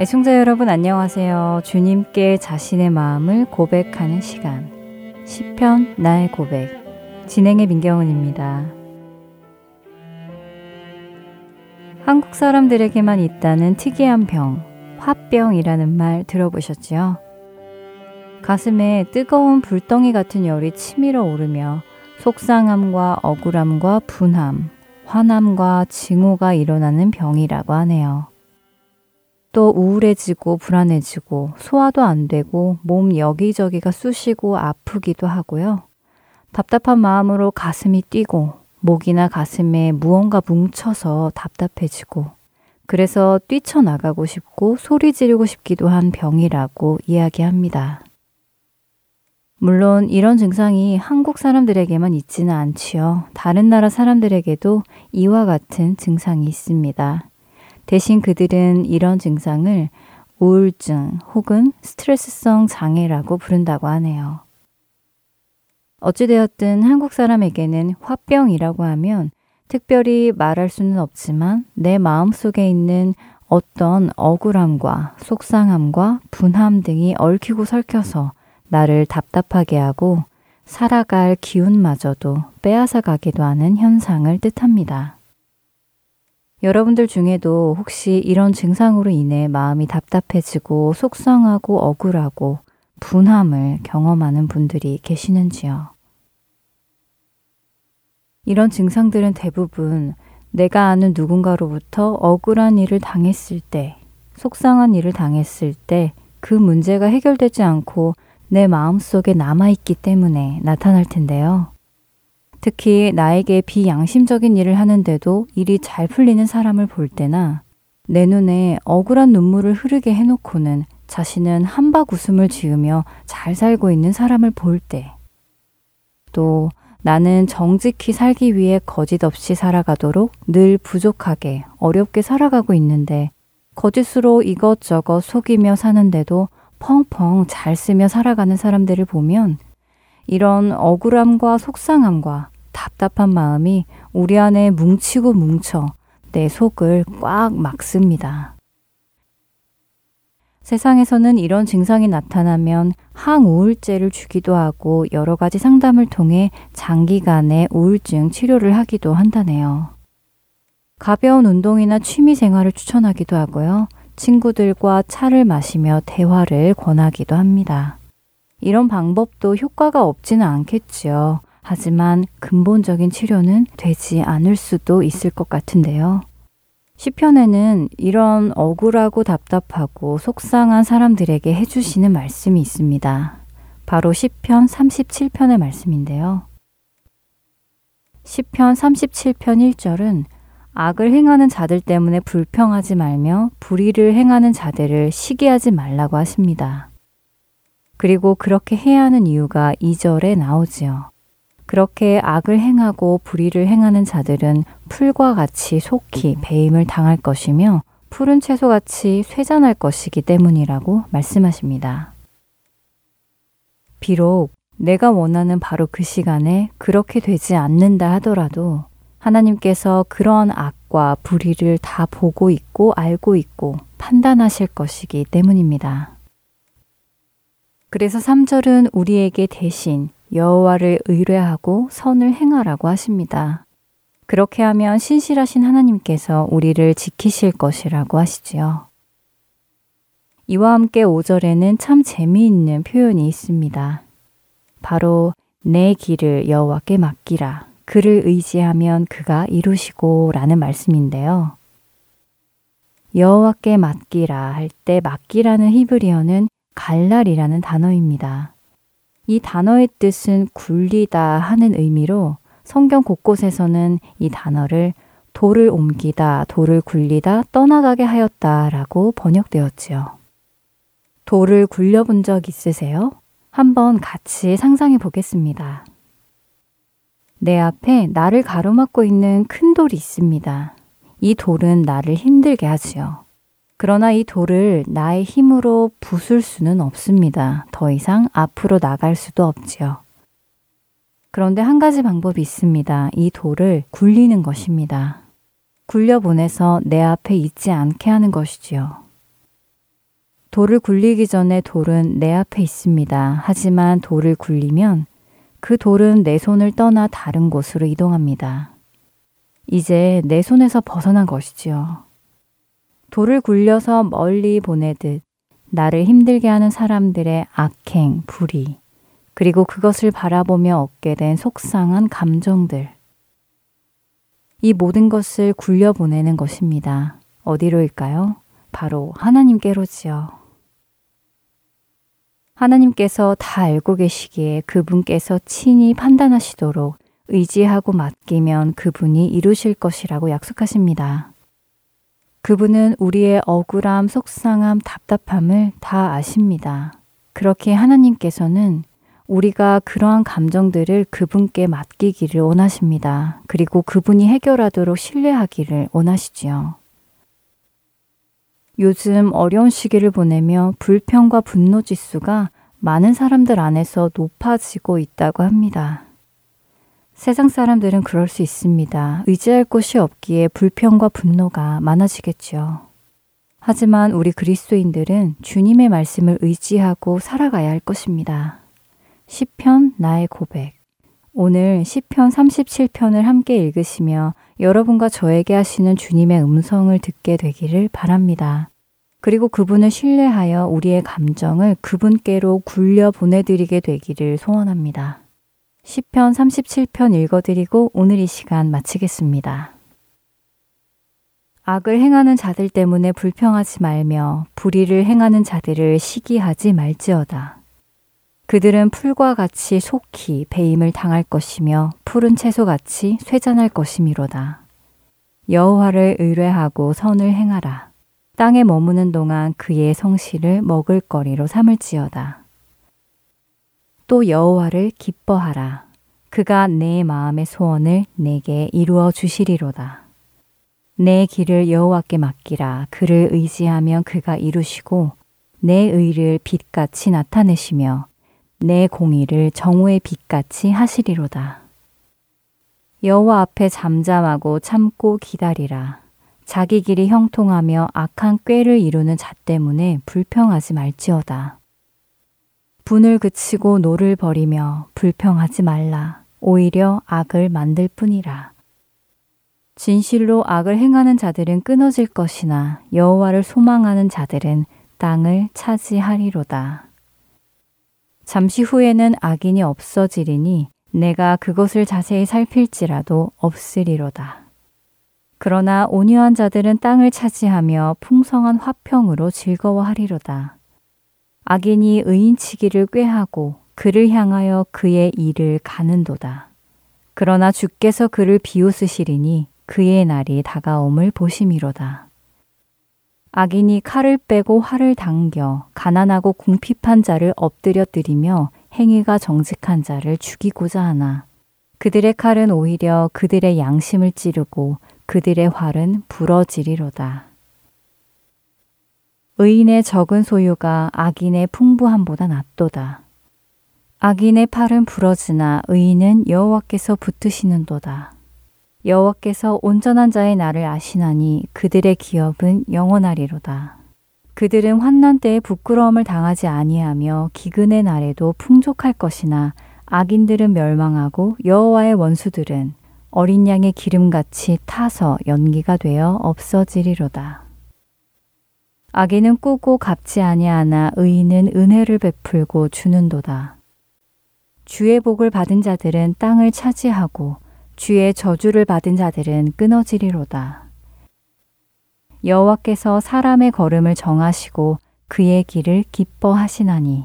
애청자 여러분 안녕하세요. 주님께 자신의 마음을 고백하는 시간. 시편 나의 고백. 진행의 민경은입니다. 한국 사람들에게만 있다는 특이한 병, 화병이라는 말 들어보셨지요? 가슴에 뜨거운 불덩이 같은 열이 치밀어 오르며 속상함과 억울함과 분함, 화남과 증오가 일어나는 병이라고 하네요. 또 우울해지고 불안해지고 소화도 안 되고 몸 여기저기가 쑤시고 아프기도 하고요. 답답한 마음으로 가슴이 뛰고 목이나 가슴에 무언가 뭉쳐서 답답해지고 그래서 뛰쳐나가고 싶고 소리 지르고 싶기도 한 병이라고 이야기합니다. 물론 이런 증상이 한국 사람들에게만 있지는 않지요. 다른 나라 사람들에게도 이와 같은 증상이 있습니다. 대신 그들은 이런 증상을 우울증 혹은 스트레스성 장애라고 부른다고 하네요. 어찌되었든 한국 사람에게는 화병이라고 하면 특별히 말할 수는 없지만 내 마음 속에 있는 어떤 억울함과 속상함과 분함 등이 얽히고 설켜서 나를 답답하게 하고 살아갈 기운마저도 빼앗아 가기도 하는 현상을 뜻합니다. 여러분들 중에도 혹시 이런 증상으로 인해 마음이 답답해지고 속상하고 억울하고 분함을 경험하는 분들이 계시는지요? 이런 증상들은 대부분 내가 아는 누군가로부터 억울한 일을 당했을 때, 속상한 일을 당했을 때 그 문제가 해결되지 않고 내 마음속에 남아있기 때문에 나타날 텐데요. 특히 나에게 비양심적인 일을 하는데도 일이 잘 풀리는 사람을 볼 때나 내 눈에 억울한 눈물을 흐르게 해놓고는 자신은 한박 웃음을 지으며 잘 살고 있는 사람을 볼 때, 또 나는 정직히 살기 위해 거짓 없이 살아가도록 늘 부족하게 어렵게 살아가고 있는데 거짓으로 이것저것 속이며 사는데도 펑펑 잘 쓰며 살아가는 사람들을 보면 이런 억울함과 속상함과 답답한 마음이 우리 안에 뭉치고 뭉쳐 내 속을 꽉 막습니다. 세상에서는 이런 증상이 나타나면 항우울제를 주기도 하고 여러 가지 상담을 통해 장기간의 우울증 치료를 하기도 한다네요. 가벼운 운동이나 취미 생활을 추천하기도 하고요. 친구들과 차를 마시며 대화를 권하기도 합니다. 이런 방법도 효과가 없지는 않겠지요. 하지만 근본적인 치료는 되지 않을 수도 있을 것 같은데요. 시편에는 이런 억울하고 답답하고 속상한 사람들에게 해주시는 말씀이 있습니다. 바로 시편 37편의 말씀인데요. 시편 37편 1절은 악을 행하는 자들 때문에 불평하지 말며 불의를 행하는 자들을 시기하지 말라고 하십니다. 그리고 그렇게 해야 하는 이유가 2절에 나오지요. 그렇게 악을 행하고 불의를 행하는 자들은 풀과 같이 속히 배임을 당할 것이며 푸른 채소같이 쇠잔할 것이기 때문이라고 말씀하십니다. 비록 내가 원하는 바로 그 시간에 그렇게 되지 않는다 하더라도 하나님께서 그러한 악과 불의를 다 보고 있고 알고 있고 판단하실 것이기 때문입니다. 그래서 3절은 우리에게 대신 여호와를 의뢰하고 선을 행하라고 하십니다. 그렇게 하면 신실하신 하나님께서 우리를 지키실 것이라고 하시지요. 이와 함께 5절에는 참 재미있는 표현이 있습니다. 바로 내 길을 여호와께 맡기라. 그를 의지하면 그가 이루시고 라는 말씀인데요. 여호와께 맡기라 할 때 맡기라는 히브리어는 갈날이라는 단어입니다. 이 단어의 뜻은 굴리다 하는 의미로 성경 곳곳에서는 이 단어를 돌을 옮기다, 돌을 굴리다, 떠나가게 하였다 라고 번역되었지요. 돌을 굴려본 적 있으세요? 한번 같이 상상해 보겠습니다. 내 앞에 나를 가로막고 있는 큰 돌이 있습니다. 이 돌은 나를 힘들게 하지요. 그러나 이 돌을 나의 힘으로 부술 수는 없습니다. 더 이상 앞으로 나갈 수도 없지요. 그런데 한 가지 방법이 있습니다. 이 돌을 굴리는 것입니다. 굴려보내서 내 앞에 있지 않게 하는 것이지요. 돌을 굴리기 전에 돌은 내 앞에 있습니다. 하지만 돌을 굴리면 그 돌은 내 손을 떠나 다른 곳으로 이동합니다. 이제 내 손에서 벗어난 것이지요. 돌을 굴려서 멀리 보내듯 나를 힘들게 하는 사람들의 악행, 불의, 그리고 그것을 바라보며 얻게 된 속상한 감정들. 이 모든 것을 굴려보내는 것입니다. 어디로일까요? 바로 하나님께로지요. 하나님께서 다 알고 계시기에 그분께서 친히 판단하시도록 의지하고 맡기면 그분이 이루실 것이라고 약속하십니다. 그분은 우리의 억울함, 속상함, 답답함을 다 아십니다. 그렇게 하나님께서는 우리가 그러한 감정들을 그분께 맡기기를 원하십니다. 그리고 그분이 해결하도록 신뢰하기를 원하시지요. 요즘 어려운 시기를 보내며 불평과 분노 지수가 많은 사람들 안에서 높아지고 있다고 합니다. 세상 사람들은 그럴 수 있습니다. 의지할 곳이 없기에 불평과 분노가 많아지겠죠. 하지만 우리 그리스도인들은 주님의 말씀을 의지하고 살아가야 할 것입니다. 시편 나의 고백. 오늘 시편 37편을 함께 읽으시며 여러분과 저에게 하시는 주님의 음성을 듣게 되기를 바랍니다. 그리고 그분을 신뢰하여 우리의 감정을 그분께로 굴려 보내드리게 되기를 소원합니다. 시편 37편 읽어드리고 오늘 이 시간 마치겠습니다. 악을 행하는 자들 때문에 불평하지 말며 불의를 행하는 자들을 시기하지 말지어다. 그들은 풀과 같이 속히 배임을 당할 것이며 푸른 채소같이 쇠잔할 것이미로다. 여호와를 의뢰하고 선을 행하라. 땅에 머무는 동안 그의 성실을 먹을 거리로 삼을지어다. 또 여호와를 기뻐하라. 그가 내 마음의 소원을 내게 이루어 주시리로다. 내 길을 여호와께 맡기라. 그를 의지하면 그가 이루시고 내 의를 빛같이 나타내시며 내 공의를 정오의 빛같이 하시리로다. 여호와 앞에 잠잠하고 참고 기다리라. 자기 길이 형통하며 악한 꾀를 이루는 자 때문에 불평하지 말지어다. 분을 그치고 노를 버리며 불평하지 말라. 오히려 악을 만들 뿐이라. 진실로 악을 행하는 자들은 끊어질 것이나 여호와를 소망하는 자들은 땅을 차지하리로다. 잠시 후에는 악인이 없어지리니 내가 그것을 자세히 살필지라도 없으리로다. 그러나 온유한 자들은 땅을 차지하며 풍성한 화평으로 즐거워하리로다. 악인이 의인치기를 꾀하고 그를 향하여 그의 일을 가는도다. 그러나 주께서 그를 비웃으시리니 그의 날이 다가옴을 보심이로다. 악인이 칼을 빼고 활을 당겨 가난하고 궁핍한 자를 엎드려뜨리며 행위가 정직한 자를 죽이고자 하나 그들의 칼은 오히려 그들의 양심을 찌르고 그들의 활은 부러지리로다. 의인의 적은 소유가 악인의 풍부함보다 낫도다. 악인의 팔은 부러지나 의인은 여호와께서 붙으시는도다. 여호와께서 온전한 자의 날을 아시나니 그들의 기업은 영원하리로다. 그들은 환난 때에 부끄러움을 당하지 아니하며 기근의 날에도 풍족할 것이나 악인들은 멸망하고 여호와의 원수들은 어린 양의 기름같이 타서 연기가 되어 없어지리로다. 악인은 꾸고 갚지 아니하나 의인은 은혜를 베풀고 주는도다. 주의 복을 받은 자들은 땅을 차지하고 주의 저주를 받은 자들은 끊어지리로다. 여호와께서 사람의 걸음을 정하시고 그의 길을 기뻐하시나니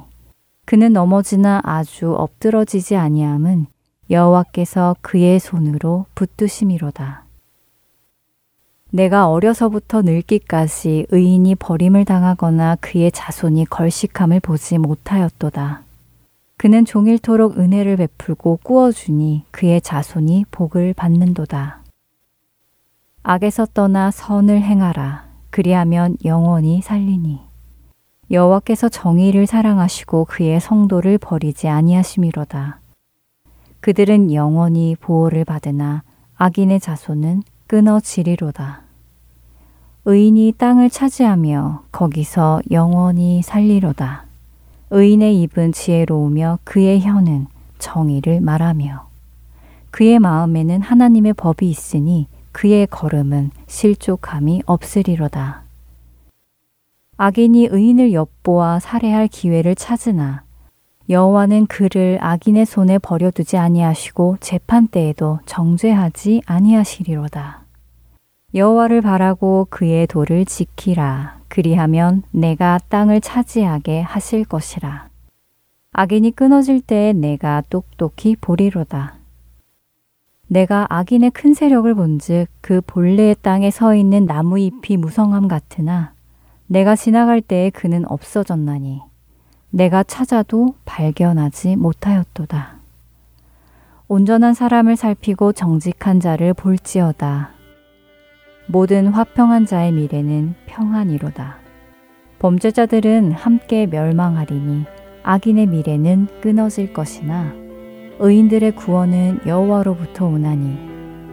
그는 넘어지나 아주 엎드러지지 아니함은 여호와께서 그의 손으로 붙드심이로다. 내가 어려서부터 늙기까지 의인이 버림을 당하거나 그의 자손이 걸식함을 보지 못하였도다. 그는 종일토록 은혜를 베풀고 꾸어주니 그의 자손이 복을 받는도다. 악에서 떠나 선을 행하라. 그리하면 영원히 살리니. 여호와께서 정의를 사랑하시고 그의 성도를 버리지 아니하심이로다. 그들은 영원히 보호를 받으나 악인의 자손은 끊어지리로다. 의인이 땅을 차지하며 거기서 영원히 살리로다. 의인의 입은 지혜로우며 그의 혀는 정의를 말하며 그의 마음에는 하나님의 법이 있으니 그의 걸음은 실족함이 없으리로다. 악인이 의인을 엿보아 살해할 기회를 찾으나 여호와는 그를 악인의 손에 버려두지 아니하시고 재판 때에도 정죄하지 아니하시리로다. 여호와를 바라고 그의 도를 지키라. 그리하면 내가 땅을 차지하게 하실 것이라. 악인이 끊어질 때에 내가 똑똑히 보리로다. 내가 악인의 큰 세력을 본즉 그 본래의 땅에 서 있는 나무 잎이 무성함 같으나 내가 지나갈 때에 그는 없어졌나니 내가 찾아도 발견하지 못하였도다. 온전한 사람을 살피고 정직한 자를 볼지어다. 모든 화평한 자의 미래는 평안이로다. 범죄자들은 함께 멸망하리니 악인의 미래는 끊어질 것이나 의인들의 구원은 여호와로부터 오나니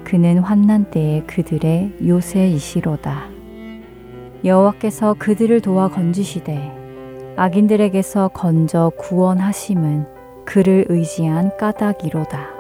그는 환난 때에 그들의 요새이시로다. 여호와께서 그들을 도와 건지시되 악인들에게서 건져 구원하심은 그를 의지한 까닭이로다.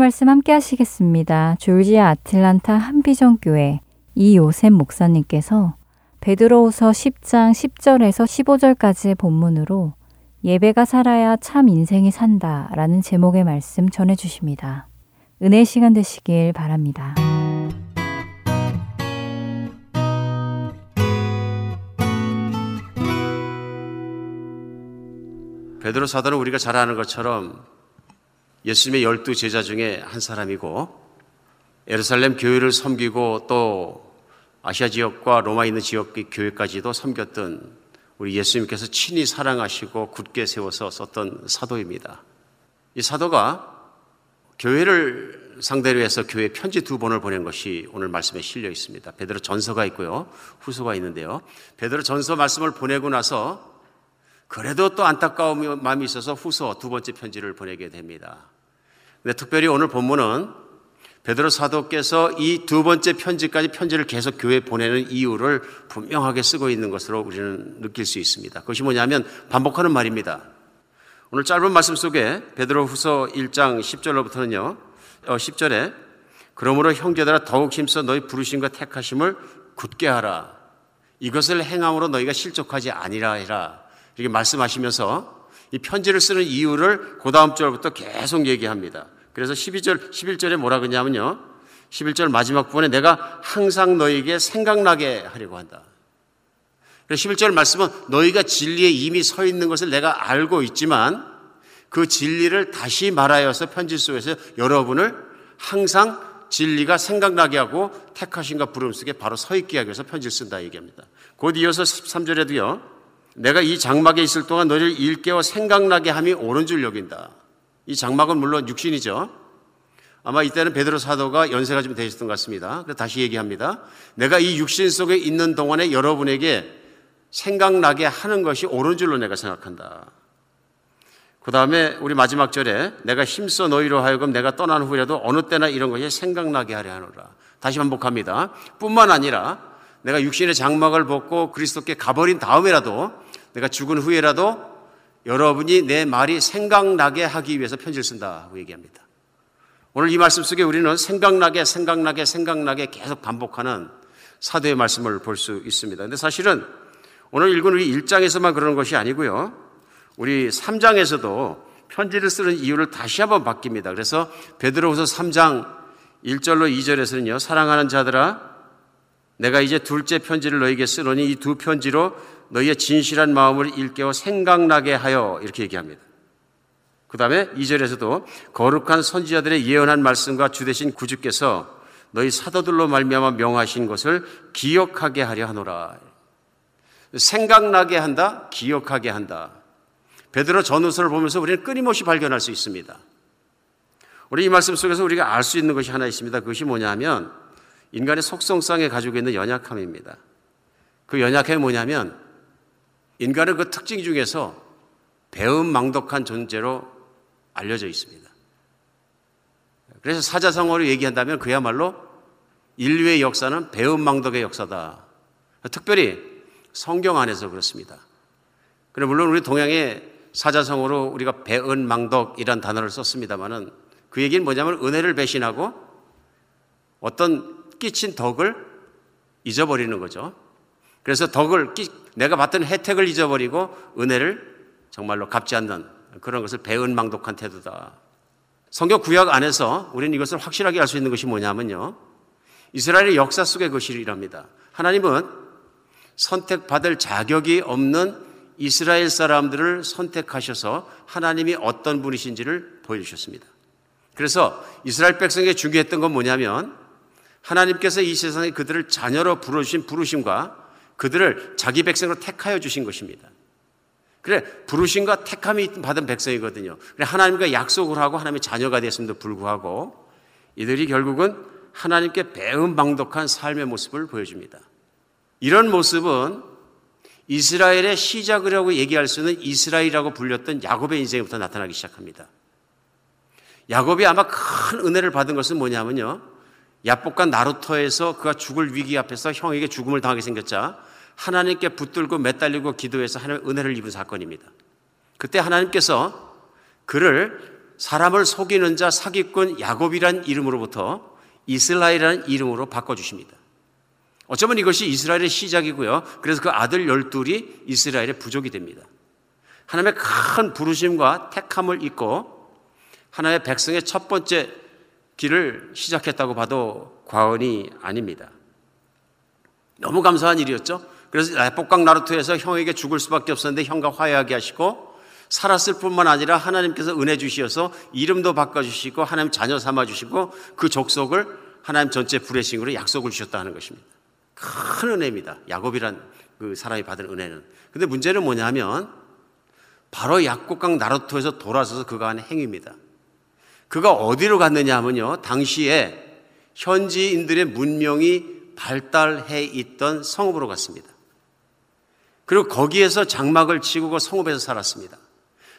말씀 함께 하시겠습니다. 졸지아 아틀란타 한비전 교회 이요셉 목사님께서 베드로후서 10장 10절에서 15절까지의 본문으로 예배가 살아야 참 인생이 산다라는 제목의 말씀 전해 주십니다. 은혜 시간 되시길 바랍니다. 베드로 사도는 우리가 잘 아는 것처럼 예수님의 열두 제자 중에 한 사람이고 예루살렘 교회를 섬기고 또 아시아 지역과 로마 있는 지역의 교회까지도 섬겼던 우리 예수님께서 친히 사랑하시고 굳게 세워서 썼던 사도입니다. 이 사도가 교회를 상대로 해서 교회 편지 두 번을 보낸 것이 오늘 말씀에 실려 있습니다. 베드로 전서가 있고요. 후서가 있는데요. 베드로 전서 말씀을 보내고 나서 그래도 또 안타까운 마음이 있어서 후서 두 번째 편지를 보내게 됩니다. 근데 특별히 오늘 본문은 베드로 사도께서 이 두 번째 편지까지 편지를 계속 교회에 보내는 이유를 분명하게 쓰고 있는 것으로 우리는 느낄 수 있습니다. 그것이 뭐냐면 반복하는 말입니다. 오늘 짧은 말씀 속에 베드로 후서 1장 10절로부터는요, 10절에 어, 그러므로 형제들아 더욱 힘써 너희 부르심과 택하심을 굳게 하라. 이것을 행함으로 너희가 실족하지 아니라 해라. 이렇게 말씀하시면서 이 편지를 쓰는 이유를 그 다음 절부터 계속 얘기합니다. 그래서 12절, 11절에 뭐라 그러냐면요. 11절 마지막 부분에 내가 항상 너에게 생각나게 하려고 한다. 11절 말씀은 너희가 진리에 이미 서 있는 것을 내가 알고 있지만 그 진리를 다시 말하여서 편지 속에서 여러분을 항상 진리가 생각나게 하고 택하신가 부름 속에 바로 서 있게 하기 위해서 편지를 쓴다 얘기합니다. 곧 이어서 13절에도요. 내가 이 장막에 있을 동안 너를 일깨워 생각나게 함이 옳은 줄 여긴다. 이 장막은 물론 육신이죠. 아마 이때는 베드로 사도가 연세가 좀 되셨던 것 같습니다. 그래서 다시 얘기합니다. 내가 이 육신 속에 있는 동안에 여러분에게 생각나게 하는 것이 옳은 줄로 내가 생각한다. 그 다음에 우리 마지막 절에 내가 힘써 너희로 하여금 내가 떠난 후에라도 어느 때나 이런 것이 생각나게 하려 하노라. 다시 반복합니다. 뿐만 아니라 내가 육신의 장막을 벗고 그리스도께 가버린 다음에라도 내가 죽은 후에라도 여러분이 내 말이 생각나게 하기 위해서 편지를 쓴다고 얘기합니다. 오늘 이 말씀 속에 우리는 생각나게, 생각나게, 생각나게 계속 반복하는 사도의 말씀을 볼 수 있습니다. 근데 사실은 오늘 읽은 우리 1장에서만 그러는 것이 아니고요. 우리 3장에서도 편지를 쓰는 이유를 다시 한번 바뀝니다. 그래서 베드로후서 3장 1절로 2절에서는요. 사랑하는 자들아 내가 이제 둘째 편지를 너에게 쓰노니 이 두 편지로 너희의 진실한 마음을 일깨워 생각나게 하여 이렇게 얘기합니다. 그 다음에 2절에서도 거룩한 선지자들의 예언한 말씀과 주 대신 구주께서 너희 사도들로 말미암아 명하신 것을 기억하게 하려 하노라. 생각나게 한다, 기억하게 한다. 베드로 전후서를 보면서 우리는 끊임없이 발견할 수 있습니다. 우리 이 말씀 속에서 우리가 알 수 있는 것이 하나 있습니다. 그것이 뭐냐면 인간의 속성상에 가지고 있는 연약함입니다. 그 연약함이 뭐냐면 인간의 그 특징 중에서 배은망덕한 존재로 알려져 있습니다. 그래서 사자성어로 얘기한다면 그야말로 인류의 역사는 배은망덕의 역사다. 특별히 성경 안에서 그렇습니다. 그래 물론 우리 동양의 사자성어로 우리가 배은망덕이란 단어를 썼습니다만은 그 얘기는 뭐냐면 은혜를 배신하고 어떤 끼친 덕을 잊어버리는 거죠. 그래서 덕을 내가 받던 혜택을 잊어버리고 은혜를 정말로 갚지 않는 그런 것을 배은망독한 태도다. 성경 구약 안에서 우리는 이것을 확실하게 알 수 있는 것이 뭐냐면요. 이스라엘의 역사 속의 것이랍니다. 하나님은 선택받을 자격이 없는 이스라엘 사람들을 선택하셔서 하나님이 어떤 분이신지를 보여주셨습니다. 그래서 이스라엘 백성에게 중요했던 건 뭐냐면 하나님께서 이 세상에 그들을 자녀로 부르신 부르심과 그들을 자기 백성으로 택하여 주신 것입니다. 그래, 부르심과 택함이 받은 백성이거든요. 그래, 하나님과 약속을 하고 하나님의 자녀가 됐음에도 불구하고 이들이 결국은 하나님께 배은방독한 삶의 모습을 보여줍니다. 이런 모습은 이스라엘의 시작이라고 얘기할 수 있는 이스라엘이라고 불렸던 야곱의 인생부터 나타나기 시작합니다. 야곱이 아마 큰 은혜를 받은 것은 뭐냐면요. 야복과 나루토에서 그가 죽을 위기 앞에서 형에게 죽음을 당하게 생겼자 하나님께 붙들고 매달리고 기도해서 하나님의 은혜를 입은 사건입니다. 그때 하나님께서 그를 사람을 속이는 자 사기꾼 야곱이란 이름으로부터 이스라엘이라는 이름으로 바꿔주십니다. 어쩌면 이것이 이스라엘의 시작이고요. 그래서 그 아들 열둘이 이스라엘의 부족이 됩니다. 하나님의 큰 부르심과 택함을 잊고 하나님의 백성의 첫 번째 길을 시작했다고 봐도 과언이 아닙니다. 너무 감사한 일이었죠. 그래서 야복강 나루토에서 형에게 죽을 수밖에 없었는데 형과 화해하게 하시고 살았을 뿐만 아니라 하나님께서 은혜 주시어서 이름도 바꿔주시고 하나님 자녀 삼아 주시고 그 족속을 하나님 전체 브레싱으로 약속을 주셨다는 것입니다. 큰 은혜입니다. 야곱이란 그 사람이 받은 은혜는. 근데 문제는 뭐냐면 바로 약곡강 나루토에서 돌아서서 그가 한 행위입니다. 그가 어디로 갔느냐 하면요. 당시에 현지인들의 문명이 발달해 있던 성읍으로 갔습니다. 그리고 거기에서 장막을 치고 그 성읍에서 살았습니다.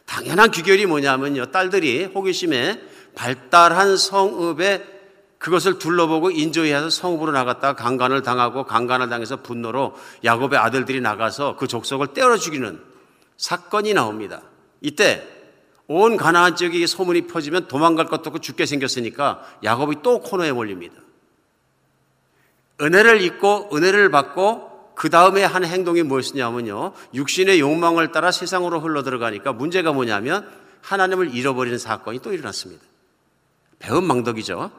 당연한 귀결이 뭐냐면요. 딸들이 호기심에 발달한 성읍에 그것을 둘러보고 인조해서 성읍으로 나갔다가 강간을 당하고 강간을 당해서 분노로 야곱의 아들들이 나가서 그 족속을 떼어 죽이는 사건이 나옵니다. 이때 온 가나안 지역에 소문이 퍼지면 도망갈 것도 없고 죽게 생겼으니까 야곱이 또 코너에 몰립니다. 은혜를 잊고 은혜를 받고 그 다음에 한 행동이 무엇이냐면요. 육신의 욕망을 따라 세상으로 흘러 들어가니까 문제가 뭐냐면 하나님을 잃어버리는 사건이 또 일어났습니다. 배은망덕이죠.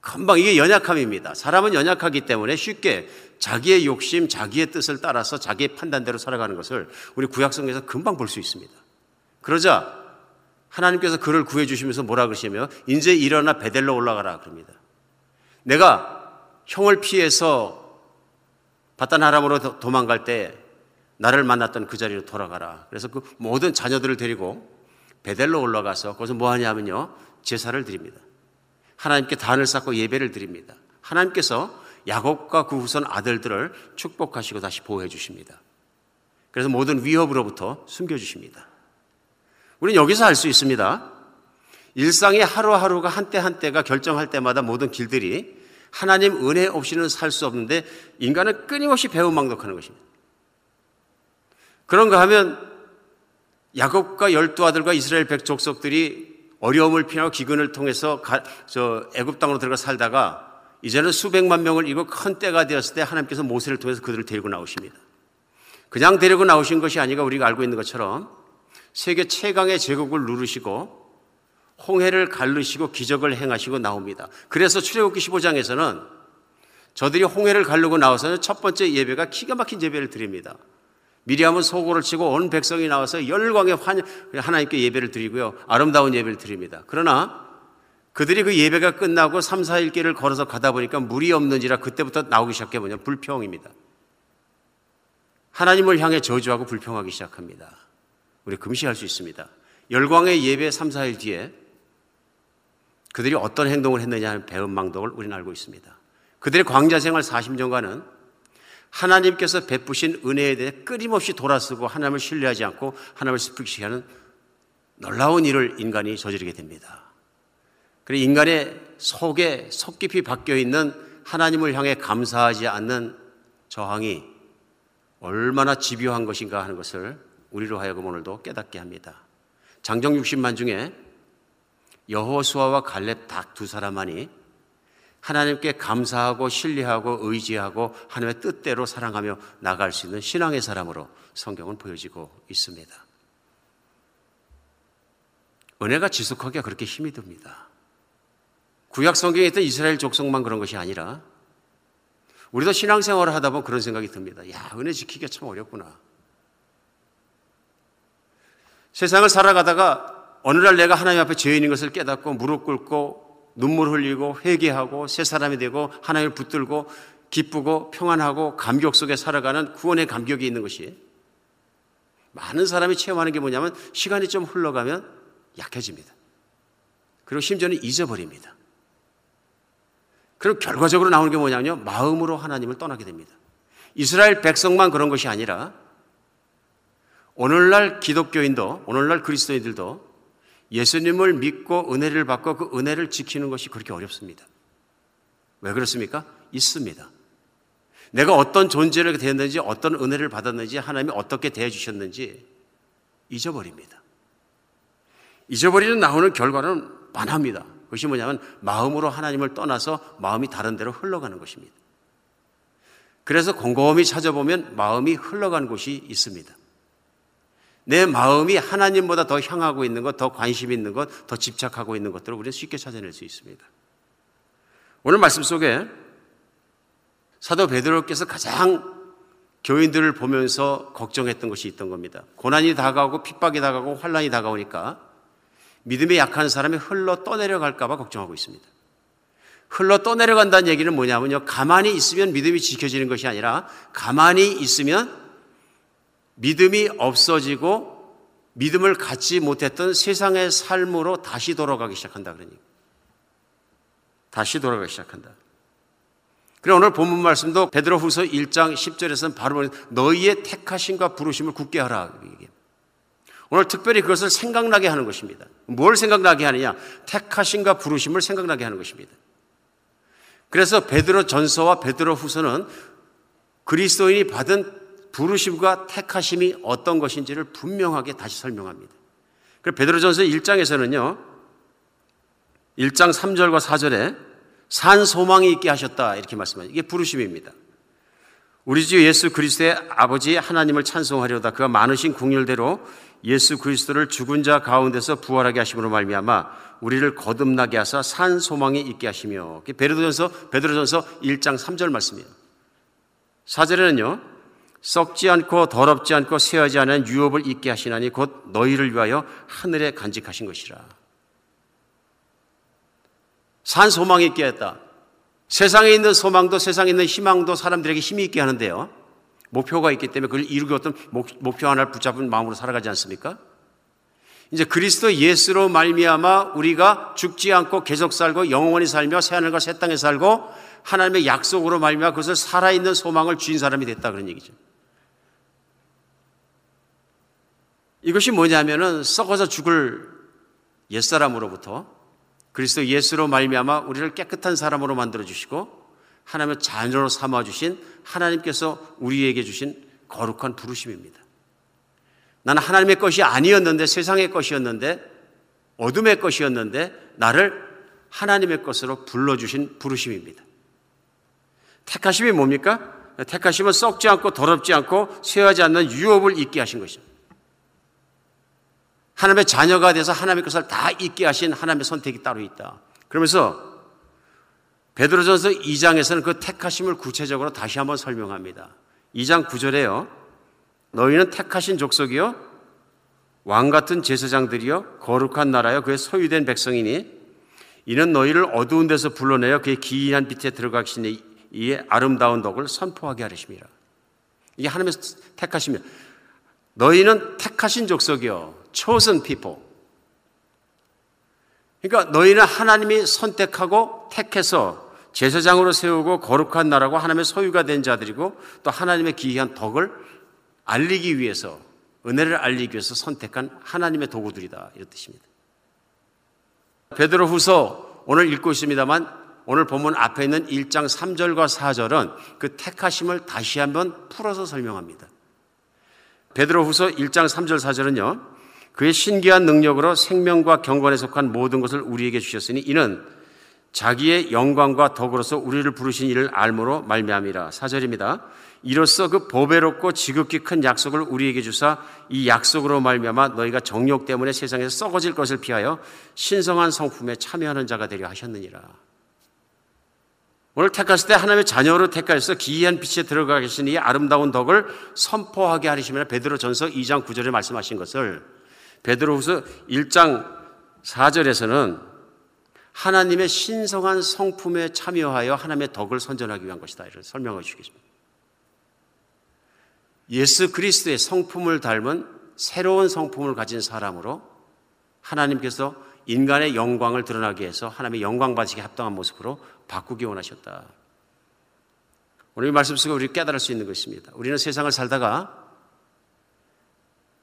금방 이게 연약함입니다. 사람은 연약하기 때문에 쉽게 자기의 욕심, 자기의 뜻을 따라서 자기의 판단대로 살아가는 것을 우리 구약성에서 금방 볼 수 있습니다. 그러자 하나님께서 그를 구해 주시면서 뭐라 그러시며 이제 일어나 베델로 올라가라 그럽니다. 내가 형을 피해서 바단 하람으로 도망갈 때 나를 만났던 그 자리로 돌아가라. 그래서 그 모든 자녀들을 데리고 베델로 올라가서 거기서 뭐 하냐면요. 제사를 드립니다. 하나님께 단을 쌓고 예배를 드립니다. 하나님께서 야곱과 그 후손 아들들을 축복하시고 다시 보호해 주십니다. 그래서 모든 위협으로부터 숨겨 주십니다. 우리는 여기서 알 수 있습니다. 일상의 하루하루가 한때 한때가 결정할 때마다 모든 길들이 하나님 은혜 없이는 살 수 없는데 인간은 끊임없이 배움망덕하는 것입니다. 그런가 하면 야곱과 열두 아들과 이스라엘 백족속들이 어려움을 피하고 기근을 통해서 애굽 땅으로 들어가 살다가 이제는 수백만 명을 이고 큰 때가 되었을 때 하나님께서 모세를 통해서 그들을 데리고 나오십니다. 그냥 데리고 나오신 것이 아니라 우리가 알고 있는 것처럼 세계 최강의 제국을 누르시고 홍해를 갈르시고 기적을 행하시고 나옵니다. 그래서 출애굽기 15장에서는 저들이 홍해를 갈르고 나와서는 첫 번째 예배가 기가 막힌 예배를 드립니다. 미리암은 소고를 치고 온 백성이 나와서 열광의 환 하나님께 예배를 드리고요. 아름다운 예배를 드립니다. 그러나 그들이 그 예배가 끝나고 3, 4일 길을 걸어서 가다 보니까 물이 없는지라 그때부터 나오기 시작해 뭐냐 불평입니다. 하나님을 향해 저주하고 불평하기 시작합니다. 우리 금시할 수 있습니다. 열광의 예배 3, 4일 뒤에 그들이 어떤 행동을 했느냐 하는 배은망덕을 우리는 알고 있습니다. 그들의 광자 생활 40년간은 하나님께서 베푸신 은혜에 대해 끊임없이 돌아서고 하나님을 신뢰하지 않고 하나님을 슬프게 하는 놀라운 일을 인간이 저지르게 됩니다. 그리고 인간의 속에 속 깊이 박혀 있는 하나님을 향해 감사하지 않는 저항이 얼마나 집요한 것인가 하는 것을 우리로 하여금 오늘도 깨닫게 합니다. 장정 60만 중에 여호수아와 갈렙 딱 두 사람만이 하나님께 감사하고 신뢰하고 의지하고 하나님의 뜻대로 사랑하며 나갈 수 있는 신앙의 사람으로 성경은 보여지고 있습니다. 은혜가 지속하기가 그렇게 힘이 듭니다. 구약 성경에 있던 이스라엘 족속만 그런 것이 아니라 우리도 신앙생활을 하다 보면 그런 생각이 듭니다. 야, 은혜 지키기가 참 어렵구나. 세상을 살아가다가 어느 날 내가 하나님 앞에 죄인인 것을 깨닫고 무릎 꿇고 눈물 흘리고 회개하고 새 사람이 되고 하나님을 붙들고 기쁘고 평안하고 감격 속에 살아가는 구원의 감격이 있는 것이 많은 사람이 체험하는 게 뭐냐면 시간이 좀 흘러가면 약해집니다. 그리고 심지어는 잊어버립니다. 그리고 결과적으로 나오는 게 뭐냐면요. 마음으로 하나님을 떠나게 됩니다. 이스라엘 백성만 그런 것이 아니라 오늘날 기독교인도 오늘날 그리스도인들도 예수님을 믿고 은혜를 받고 그 은혜를 지키는 것이 그렇게 어렵습니다. 왜 그렇습니까? 있습니다. 내가 어떤 존재를 되었는지 어떤 은혜를 받았는지 하나님이 어떻게 대해 주셨는지 잊어버립니다. 잊어버리는 나오는 결과는 많합니다. 그것이 뭐냐면 마음으로 하나님을 떠나서 마음이 다른 데로 흘러가는 것입니다. 그래서 곰곰이 찾아보면 마음이 흘러간 곳이 있습니다. 내 마음이 하나님보다 더 향하고 있는 것, 더 관심 있는 것, 더 집착하고 있는 것들을 우리는 쉽게 찾아낼 수 있습니다. 오늘 말씀 속에 사도 베드로께서 가장 교인들을 보면서 걱정했던 것이 있던 겁니다. 고난이 다가오고 핍박이 다가오고 환란이 다가오니까 믿음이 약한 사람이 흘러 떠내려갈까봐 걱정하고 있습니다. 흘러 떠내려간다는 얘기는 뭐냐면요. 가만히 있으면 믿음이 지켜지는 것이 아니라 가만히 있으면 믿음이 없어지고 믿음을 갖지 못했던 세상의 삶으로 다시 돌아가기 시작한다 그러니 다시 돌아가기 시작한다. 그래 오늘 본문 말씀도 베드로후서 1장 10절에서는 바로 너희의 택하심과 부르심을 굳게 하라. 오늘 특별히 그것을 생각나게 하는 것입니다. 뭘 생각나게 하느냐? 택하심과 부르심을 생각나게 하는 것입니다. 그래서 베드로 전서와 베드로 후서는 그리스도인이 받은 부르심과 택하심이 어떤 것인지를 분명하게 다시 설명합니다. 그래서 베드로전서 1장에서는요. 1장 3절과 4절에 산 소망이 있게 하셨다 이렇게 말씀하죠. 이게 부르심입니다. 우리 주 예수 그리스도의 아버지 하나님을 찬송하려다 그가 많으신 궁율대로 예수 그리스도를 죽은 자 가운데서 부활하게 하심으로 말미암아 우리를 거듭나게 하사 산 소망이 있게 하시며 베드로전서 베드로전서 1장 3절 말씀이에요. 4절에는요. 썩지 않고 더럽지 않고 쇠하지 않은 유업을 있게 하시나니 곧 너희를 위하여 하늘에 간직하신 것이라. 산 소망이 있게 했다. 세상에 있는 소망도 세상에 있는 희망도 사람들에게 힘이 있게 하는데요. 목표가 있기 때문에 그걸 이루기 어떤 목표 하나를 붙잡은 마음으로 살아가지 않습니까? 이제 그리스도 예수로 말미암아 우리가 죽지 않고 계속 살고 영원히 살며 새 하늘과 새 땅에 살고 하나님의 약속으로 말미암아 그것을 살아있는 소망을 쥔 사람이 됐다 그런 얘기죠. 이것이 뭐냐면은 썩어서 죽을 옛사람으로부터 그리스도 예수로 말미암아 우리를 깨끗한 사람으로 만들어 주시고 하나님의 자녀로 삼아 주신 하나님께서 우리에게 주신 거룩한 부르심입니다. 나는 하나님의 것이 아니었는데 세상의 것이었는데 어둠의 것이었는데 나를 하나님의 것으로 불러 주신 부르심입니다. 택하심이 뭡니까? 택하심은 썩지 않고 더럽지 않고 쇠하지 않는 유업을 잊게 하신 것이죠. 하나님의 자녀가 돼서 하나님의 것을 다 잊게 하신 하나님의 선택이 따로 있다. 그러면서 베드로전서 2장에서는 그 택하심을 구체적으로 다시 한번 설명합니다. 2장 9절에요. 너희는 택하신 족속이요 왕 같은 제사장들이요 거룩한 나라요 그의 소유된 백성이니 이는 너희를 어두운 데서 불러내어 그의 기이한 빛에 들어가시니 이의 아름다운 덕을 선포하게 하리심이라. 이게 하나님의 택하시면 너희는 택하신 족속이요 chosen people. 그러니까 너희는 하나님이 선택하고 택해서 제사장으로 세우고 거룩한 나라고 하나님의 소유가 된 자들이고 또 하나님의 기이한 덕을 알리기 위해서 은혜를 알리기 위해서 선택한 하나님의 도구들이다 이런 뜻입니다. 베드로 후서 오늘 읽고 있습니다만 오늘 본문 앞에 있는 1장 3절과 4절은 그 택하심을 다시 한번 풀어서 설명합니다. 베드로 후서 1장 3절 4절은요. 그의 신기한 능력으로 생명과 경건에 속한 모든 것을 우리에게 주셨으니 이는 자기의 영광과 덕으로서 우리를 부르신 이를 알므로 말미암이라. 4절입니다. 이로써 그 보배롭고 지극히 큰 약속을 우리에게 주사 이 약속으로 말미암아 너희가 정욕 때문에 세상에서 썩어질 것을 피하여 신성한 성품에 참여하는 자가 되려 하셨느니라. 오늘 택하실 때 하나님의 자녀로 택하셔서 기이한 빛에 들어가 계시니 아름다운 덕을 선포하게 하시면 베드로 전서 2장 9절에 말씀하신 것을 베드로후서 1장 4절에서는 하나님의 신성한 성품에 참여하여 하나님의 덕을 선전하기 위한 것이다. 이런 설명을 주겠습니다. 예수 그리스도의 성품을 닮은 새로운 성품을 가진 사람으로 하나님께서 인간의 영광을 드러나게 해서 하나님의 영광 받으시기 합당한 모습으로 바꾸기 원하셨다. 오늘 이 말씀 속에 우리 깨달을 수 있는 것입니다. 우리는 세상을 살다가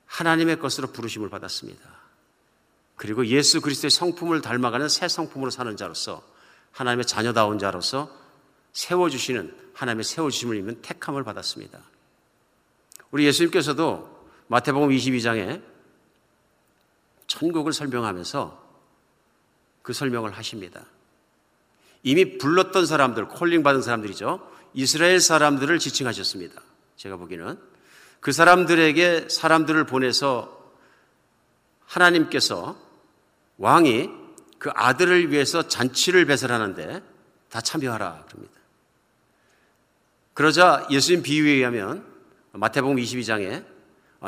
하나님의 것으로 부르심을 받았습니다. 그리고 예수 그리스도의 성품을 닮아가는 새 성품으로 사는 자로서 하나님의 자녀다운 자로서 세워주시는 하나님의 세워주심을 입는 택함을 받았습니다. 우리 예수님께서도 마태복음 22장에 천국을 설명하면서 그 설명을 하십니다. 이미 불렀던 사람들, 콜링 받은 사람들이죠. 이스라엘 사람들을 지칭하셨습니다. 제가 보기에는 그 사람들에게 사람들을 보내서 하나님께서 왕이 그 아들을 위해서 잔치를 배설하는데 다 참여하라 그럽니다. 그러자 예수님 비유에 의하면 마태복음 22장에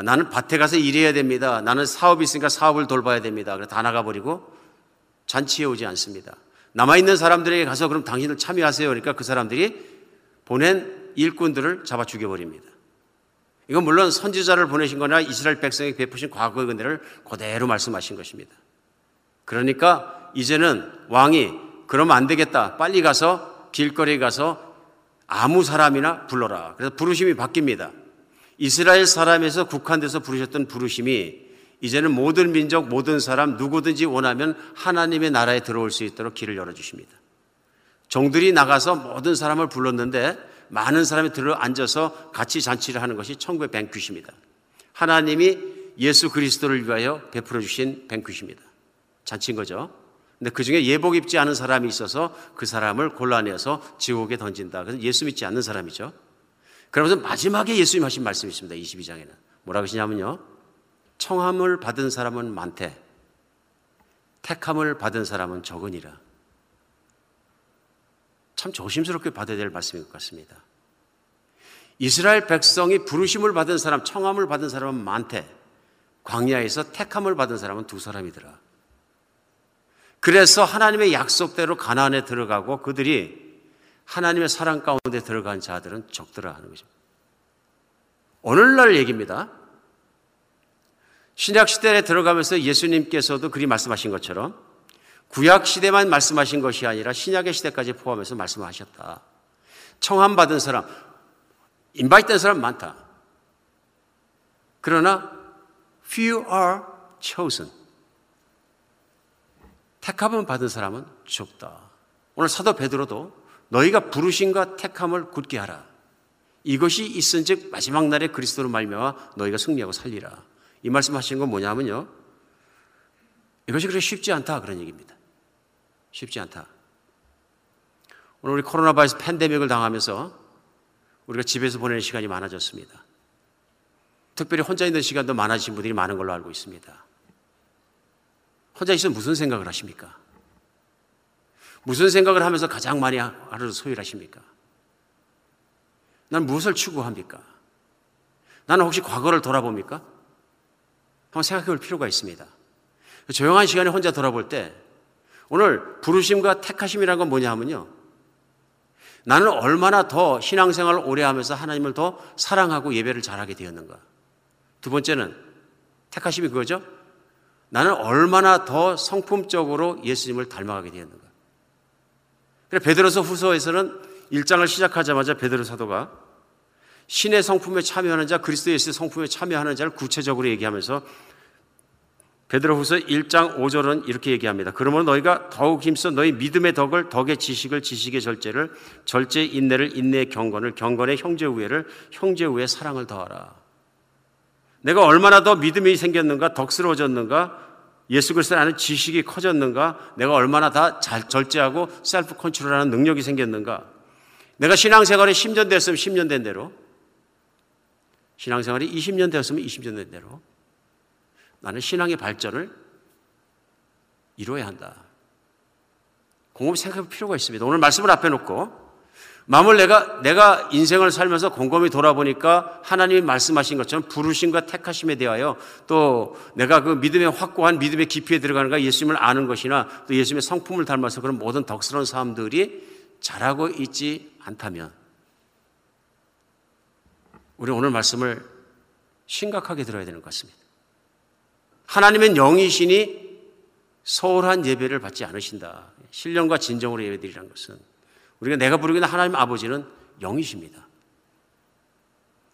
나는 밭에 가서 일해야 됩니다. 나는 사업이 있으니까 사업을 돌봐야 됩니다. 그래서 다 나가버리고 잔치에 오지 않습니다. 남아있는 사람들에게 가서 그럼 당신들 참여하세요. 그러니까 그 사람들이 보낸 일꾼들을 잡아 죽여버립니다. 이건 물론 선지자를 보내신 거나 이스라엘 백성에게 베푸신 과거의 은혜를 그대로 말씀하신 것입니다. 그러니까 이제는 왕이 그러면 안 되겠다. 빨리 가서 길거리에 가서 아무 사람이나 불러라. 그래서 부르심이 바뀝니다. 이스라엘 사람에서 국한돼서 부르셨던 부르심이 이제는 모든 민족, 모든 사람, 누구든지 원하면 하나님의 나라에 들어올 수 있도록 길을 열어주십니다. 종들이 나가서 모든 사람을 불렀는데 많은 사람이 들어 앉아서 같이 잔치를 하는 것이 천국의 뱅퀴입니다. 하나님이 예수 그리스도를 위하여 베풀어 주신 뱅퀴입니다. 잔치인 거죠. 근데 그 중에 예복 입지 않은 사람이 있어서 그 사람을 골라내서 지옥에 던진다. 그래서 예수 믿지 않는 사람이죠. 그러면서 마지막에 예수님 하신 말씀이 있습니다. 22장에는. 뭐라고 하시냐면요. 청함을 받은 사람은 많대. 택함을 받은 사람은 적으니라. 참 조심스럽게 받아야 될 말씀인 것 같습니다. 이스라엘 백성이 부르심을 받은 사람, 청함을 받은 사람은 많대. 광야에서 택함을 받은 사람은 두 사람이더라. 그래서 하나님의 약속대로 가나안에 들어가고 그들이 하나님의 사랑 가운데 들어간 자들은 적더라 하는 것입니다. 오늘날 얘기입니다. 신약 시대에 들어가면서 예수님께서도 그리 말씀하신 것처럼 구약 시대만 말씀하신 것이 아니라 신약의 시대까지 포함해서 말씀하셨다. 청함 받은 사람, 인바이트된 사람 많다. 그러나 few are chosen. 택함을 받은 사람은 적다. 오늘 사도 베드로도 너희가 부르심과 택함을 굳게 하라. 이것이 있은즉 마지막 날에 그리스도로 말미암아 너희가 승리하고 살리라. 이 말씀하시는 건 뭐냐면요. 이것이 그렇게 쉽지 않다 그런 얘기입니다. 쉽지 않다. 오늘 우리 코로나 바이러스 팬데믹을 당하면서 우리가 집에서 보내는 시간이 많아졌습니다. 특별히 혼자 있는 시간도 많아진 분들이 많은 걸로 알고 있습니다. 혼자 있으면 무슨 생각을 하십니까? 무슨 생각을 하면서 가장 많이 하루를 소일하십니까? 난 무엇을 추구합니까? 나는 혹시 과거를 돌아봅니까? 한번 생각해 볼 필요가 있습니다. 조용한 시간에 혼자 돌아볼 때 오늘 부르심과 택하심이라는 건 뭐냐 하면요. 나는 얼마나 더 신앙생활을 오래 하면서 하나님을 더 사랑하고 예배를 잘하게 되었는가. 두 번째는 택하심이 그거죠. 나는 얼마나 더 성품적으로 예수님을 닮아가게 되었는가. 그래 베드로서 후서에서는 1장을 시작하자마자 베드로 사도가 신의 성품에 참여하는 자, 그리스도 예수의 성품에 참여하는 자를 구체적으로 얘기하면서 베드로후서 1장 5절은 이렇게 얘기합니다. 그러므로 너희가 더욱 힘써 너희 믿음의 덕을 덕의 지식을 지식의 절제를 절제 인내를 인내의 경건을 경건의 형제 우애를 형제 우애 사랑을 더하라. 내가 얼마나 더 믿음이 생겼는가 덕스러워졌는가 예수 그리스도를 아는 지식이 커졌는가 내가 얼마나 다 잘 절제하고 셀프 컨트롤하는 능력이 생겼는가 내가 신앙생활에 10년 됐으면 10년 된 대로 신앙생활이 20년 되었으면 20년 된 대로 나는 신앙의 발전을 이루어야 한다. 곰곰이 생각할 필요가 있습니다. 오늘 말씀을 앞에 놓고 마음을 내가 내가 인생을 살면서 곰곰이 돌아보니까 하나님이 말씀하신 것처럼 부르심과 택하심에 대하여 또 내가 그 믿음의 확고한 믿음의 깊이에 들어가는가 예수님을 아는 것이나 또 예수님의 성품을 닮아서 그런 모든 덕스러운 사람들이 잘하고 있지 않다면 우리 오늘 말씀을 심각하게 들어야 되는 것 같습니다. 하나님은 영이시니 소홀한 예배를 받지 않으신다. 신령과 진정으로 예배드리라는 것은 우리가 내가 부르기는 하나님 아버지는 영이십니다.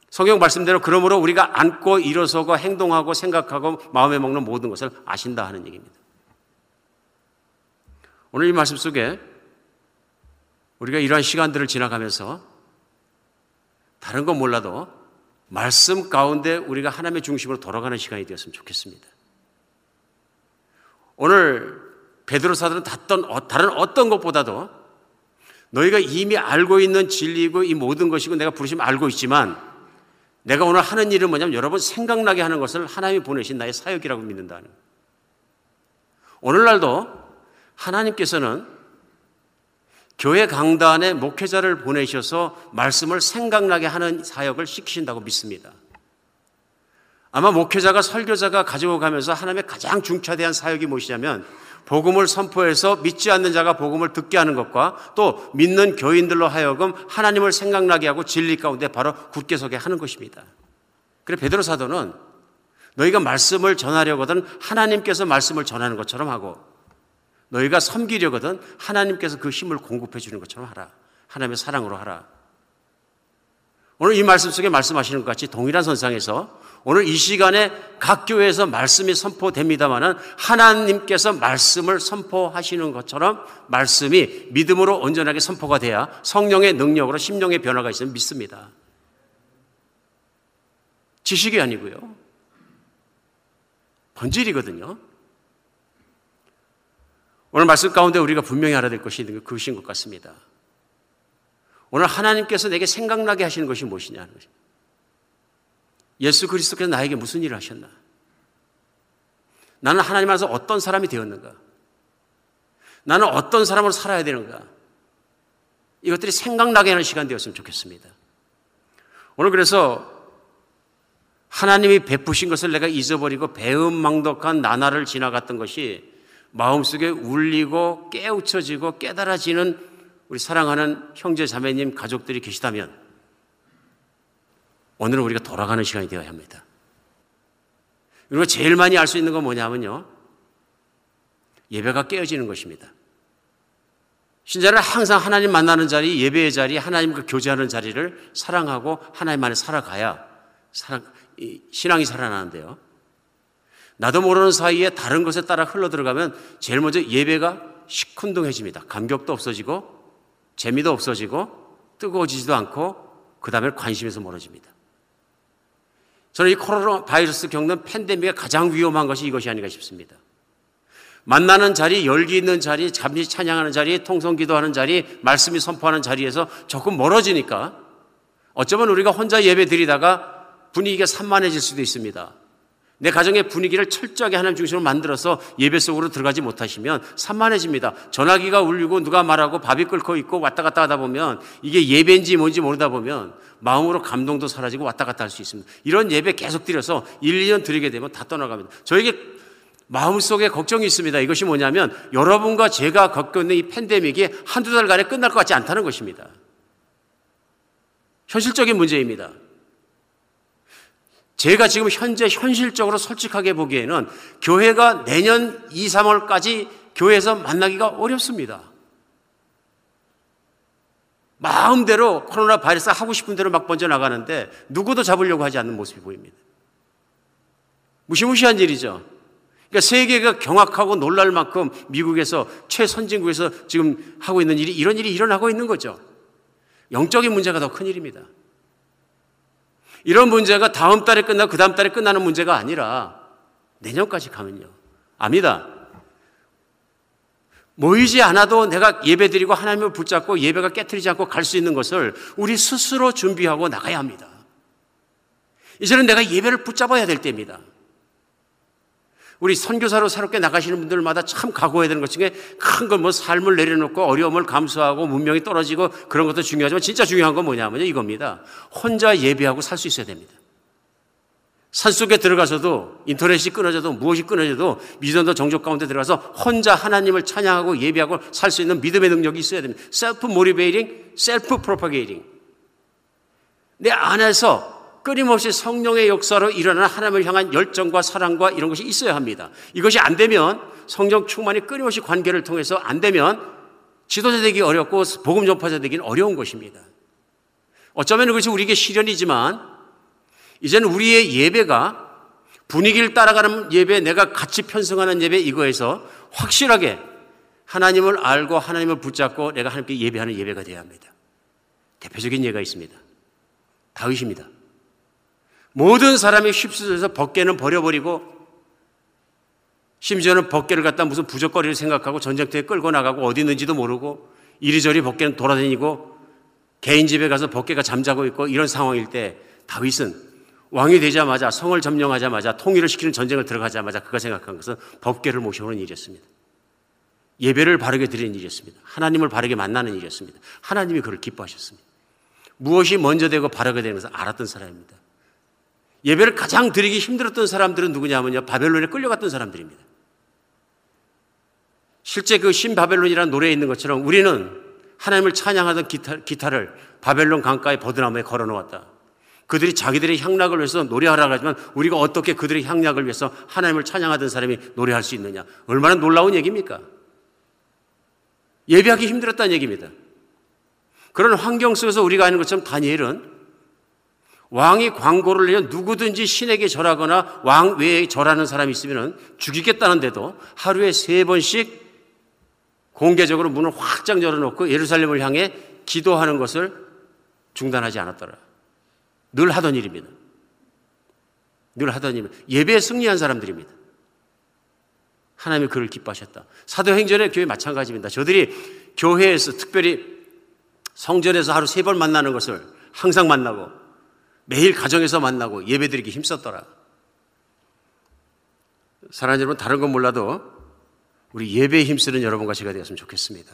성경 말씀대로 그러므로 우리가 앉고 일어서고 행동하고 생각하고 마음에 먹는 모든 것을 아신다 하는 얘기입니다. 오늘 이 말씀 속에 우리가 이러한 시간들을 지나가면서 다른 건 몰라도 말씀 가운데 우리가 하나님의 중심으로 돌아가는 시간이 되었으면 좋겠습니다. 오늘 베드로 사도는 다른 어떤 것보다도 너희가 이미 알고 있는 진리고 이 모든 것이고 내가 부르시면 알고 있지만 내가 오늘 하는 일은 뭐냐면 여러분 생각나게 하는 것을 하나님이 보내신 나의 사역이라고 믿는다는. 오늘날도 하나님께서는 교회 강단에 목회자를 보내셔서 말씀을 생각나게 하는 사역을 시키신다고 믿습니다. 아마 목회자가 설교자가 가지고 가면서 하나님의 가장 중차대한 사역이 무엇이냐면 복음을 선포해서 믿지 않는 자가 복음을 듣게 하는 것과 또 믿는 교인들로 하여금 하나님을 생각나게 하고 진리 가운데 바로 굳게 서게 하는 것입니다. 그래 베드로 사도는 너희가 말씀을 전하려거든 하나님께서 말씀을 전하는 것처럼 하고 너희가 섬기려거든 하나님께서 그 힘을 공급해 주는 것처럼 하라. 하나님의 사랑으로 하라. 오늘 이 말씀 속에 말씀하시는 것 같이 동일한 선상에서 오늘 이 시간에 각 교회에서 말씀이 선포됩니다만은 하나님께서 말씀을 선포하시는 것처럼 말씀이 믿음으로 온전하게 선포가 돼야 성령의 능력으로 심령의 변화가 있으면 믿습니다. 지식이 아니고요. 본질이거든요. 오늘 말씀 가운데 우리가 분명히 알아야 될 것이 있는 그것인 것 같습니다. 오늘 하나님께서 내게 생각나게 하시는 것이 무엇이냐 하는 것입니다. 예수 그리스도께서 나에게 무슨 일을 하셨나? 나는 하나님 안에서 어떤 사람이 되었는가? 나는 어떤 사람으로 살아야 되는가? 이것들이 생각나게 하는 시간 되었으면 좋겠습니다. 오늘 그래서 하나님이 베푸신 것을 내가 잊어버리고 배은망덕한 나날을 지나갔던 것이 마음속에 울리고 깨우쳐지고 깨달아지는 우리 사랑하는 형제 자매님 가족들이 계시다면 오늘은 우리가 돌아가는 시간이 되어야 합니다. 그리고 제일 많이 알 수 있는 건 뭐냐면요. 예배가 깨어지는 것입니다. 신자는 항상 하나님 만나는 자리, 예배의 자리, 하나님과 교제하는 자리를 사랑하고 하나님 안에 살아가야 사랑, 신앙이 살아나는데요. 나도 모르는 사이에 다른 것에 따라 흘러 들어가면 제일 먼저 예배가 시큰둥해집니다. 감격도 없어지고 재미도 없어지고 뜨거워지지도 않고 그 다음에 관심에서 멀어집니다. 저는 이 코로나 바이러스 겪는 팬데믹의 가장 위험한 것이 이것이 아닌가 싶습니다. 만나는 자리, 열기 있는 자리, 잠시 찬양하는 자리, 통성 기도하는 자리, 말씀이 선포하는 자리에서 조금 멀어지니까 어쩌면 우리가 혼자 예배 드리다가 분위기가 산만해질 수도 있습니다. 내 가정의 분위기를 철저하게 하나님 중심으로 만들어서 예배 속으로 들어가지 못하시면 산만해집니다. 전화기가 울리고 누가 말하고 밥이 끓고 있고 왔다 갔다 하다 보면 이게 예배인지 뭔지 모르다 보면 마음으로 감동도 사라지고 왔다 갔다 할 수 있습니다. 이런 예배 계속 드려서 1, 2년 드리게 되면 다 떠나갑니다. 저에게 마음속에 걱정이 있습니다. 이것이 뭐냐면 여러분과 제가 겪고 있는 이 팬데믹이 한두 달간에 끝날 것 같지 않다는 것입니다. 현실적인 문제입니다. 제가 지금 현재 현실적으로 솔직하게 보기에는 교회가 내년 2, 3월까지 교회에서 만나기가 어렵습니다. 마음대로 코로나 바이러스 하고 싶은 대로 막 번져나가는데 누구도 잡으려고 하지 않는 모습이 보입니다. 무시무시한 일이죠. 그러니까 세계가 경악하고 놀랄 만큼 미국에서 최선진국에서 지금 하고 있는 일이 이런 일이 일어나고 있는 거죠. 영적인 문제가 더 큰 일입니다. 이런 문제가 다음 달에 끝나고 그 다음 달에 끝나는 문제가 아니라 내년까지 가면요. 압니다. 모이지 않아도 내가 예배 드리고 하나님을 붙잡고 예배가 깨뜨리지 않고 갈 수 있는 것을 우리 스스로 준비하고 나가야 합니다. 이제는 내가 예배를 붙잡아야 될 때입니다. 우리 선교사로 새롭게 나가시는 분들마다 참 각오해야 되는 것 중에 큰 건 뭐 삶을 내려놓고 어려움을 감수하고 문명이 떨어지고 그런 것도 중요하지만 진짜 중요한 건 뭐냐면요. 이겁니다. 혼자 예배하고 살 수 있어야 됩니다. 산속에 들어가서도 인터넷이 끊어져도 무엇이 끊어져도 미전도 종족 가운데 들어가서 혼자 하나님을 찬양하고 예배하고 살 수 있는 믿음의 능력이 있어야 됩니다. self motivating, self propagating. 내 안에서 끊임없이 성령의 역사로 일어나는 하나님을 향한 열정과 사랑과 이런 것이 있어야 합니다. 이것이 안 되면 성령 충만이 끊임없이 관계를 통해서 안 되면 지도자 되기 어렵고 복음 전파자 되기는 어려운 것입니다. 어쩌면 그것이 우리에게 시련이지만 이제는 우리의 예배가 분위기를 따라가는 예배, 내가 같이 편성하는 예배 이거에서 확실하게 하나님을 알고 하나님을 붙잡고 내가 하나님께 예배하는 예배가 되어야 합니다. 대표적인 예가 있습니다. 다윗입니다. 모든 사람이 휩쓸려서 벗개는 버려버리고 심지어는 법계를 갖다 무슨 부적거리를 생각하고 전쟁터에 끌고 나가고 어디 있는지도 모르고 이리저리 법계는 돌아다니고 개인 집에 가서 법계가 잠자고 있고 이런 상황일 때 다윗은 왕이 되자마자 성을 점령하자마자 통일을 시키는 전쟁을 들어가자마자 그가 생각한 것은 법계를 모셔오는 일이었습니다. 예배를 바르게 드리는 일이었습니다. 하나님을 바르게 만나는 일이었습니다. 하나님이 그를 기뻐하셨습니다. 무엇이 먼저 되고 바르게 되는 것을 알았던 사람입니다. 예배를 가장 드리기 힘들었던 사람들은 누구냐면요. 바벨론에 끌려갔던 사람들입니다. 실제 그 신바벨론이라는 노래에 있는 것처럼 우리는 하나님을 찬양하던 기타, 기타를 바벨론 강가에 버드나무에 걸어 놓았다. 그들이 자기들의 향락을 위해서 노래하라 하지만 우리가 어떻게 그들의 향락을 위해서 하나님을 찬양하던 사람이 노래할 수 있느냐. 얼마나 놀라운 얘기입니까? 예배하기 힘들었다는 얘기입니다. 그런 환경 속에서 우리가 아는 것처럼 다니엘은 왕이 광고를 내면 누구든지 신에게 절하거나 왕 외에 절하는 사람이 있으면 죽이겠다는데도 하루에 세 번씩 공개적으로 문을 확장 열어놓고 예루살렘을 향해 기도하는 것을 중단하지 않았더라. 늘 하던 일입니다. 늘 하던 일. 예배에 승리한 사람들입니다. 하나님이 그를 기뻐하셨다. 사도행전의 교회 마찬가지입니다. 저들이 교회에서 특별히 성전에서 하루 세 번 만나는 것을 항상 만나고 매일 가정에서 만나고 예배드리기 힘썼더라. 사랑하는 여러분, 다른 건 몰라도 우리 예배에 힘쓰는 여러분과 제가 되었으면 좋겠습니다.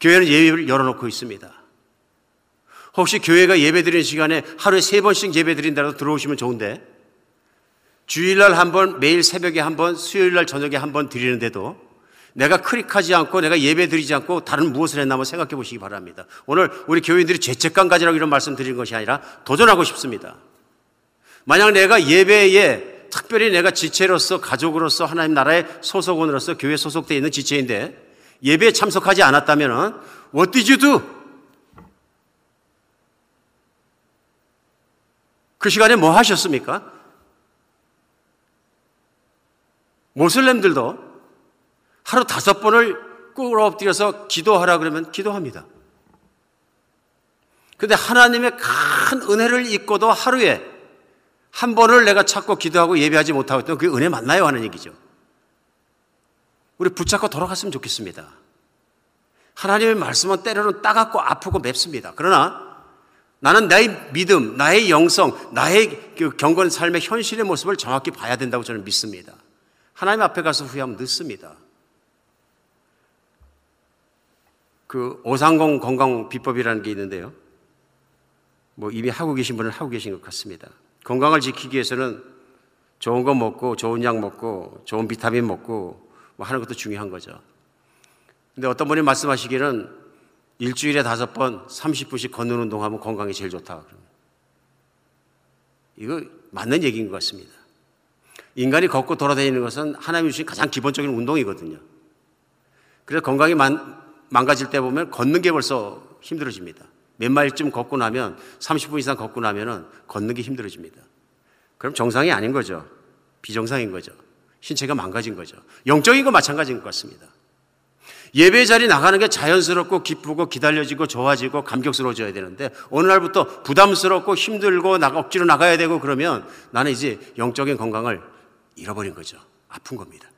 교회는 예배를 열어놓고 있습니다. 혹시 교회가 예배 드리는 시간에 하루에 세 번씩 예배 드린다고 들어오시면 좋은데 주일날 한 번, 매일 새벽에 한 번, 수요일날 저녁에 한 번 드리는데도 내가 클릭하지 않고 내가 예배 드리지 않고 다른 무엇을 했나 한번 생각해 보시기 바랍니다. 오늘 우리 교인들이 죄책감 가지라고 이런 말씀 드리는 것이 아니라 도전하고 싶습니다. 만약 내가 예배에 특별히 내가 지체로서 가족으로서 하나님 나라의 소속원으로서 교회 소속되어 있는 지체인데 예배에 참석하지 않았다면 what did you do? 그 시간에 뭐 하셨습니까? 모슬렘들도 하루 다섯 번을 꿇어 엎드려서 기도하라 그러면 기도합니다. 근데 하나님의 큰 은혜를 잊고도 하루에 한 번을 내가 찾고 기도하고 예배하지 못하고 있던 그 은혜 맞나요? 하는 얘기죠. 우리 붙잡고 돌아갔으면 좋겠습니다. 하나님의 말씀은 때로는 따갑고 아프고 맵습니다. 그러나 나는 나의 믿음, 나의 영성, 나의 그 경건 삶의 현실의 모습을 정확히 봐야 된다고 저는 믿습니다. 하나님 앞에 가서 후회하면 늦습니다. 그 오상공 건강 비법이라는 게 있는데요. 뭐 이미 하고 계신 분은 하고 계신 것 같습니다. 건강을 지키기 위해서는 좋은 거 먹고 좋은 약 먹고 좋은 비타민 먹고 뭐 하는 것도 중요한 거죠. 근데 어떤 분이 말씀하시기는 일주일에 다섯 번 30분씩 걷는 운동하면 건강이 제일 좋다. 이거 맞는 얘기인 것 같습니다. 인간이 걷고 돌아다니는 것은 하나님이 주신 가장 기본적인 운동이거든요. 그래서 건강이 망, 망가질 때 보면 걷는 게 벌써 힘들어집니다. 몇 마일쯤 걷고 나면 30분 이상 걷고 나면은 걷는 게 힘들어집니다. 그럼 정상이 아닌 거죠. 비정상인 거죠. 신체가 망가진 거죠. 영적인 거 마찬가지인 것 같습니다. 예배 자리 나가는 게 자연스럽고 기쁘고 기다려지고 좋아지고 감격스러워져야 되는데 어느 날부터 부담스럽고 힘들고 나가 억지로 나가야 되고 그러면 나는 이제 영적인 건강을 잃어버린 거죠. 아픈 겁니다.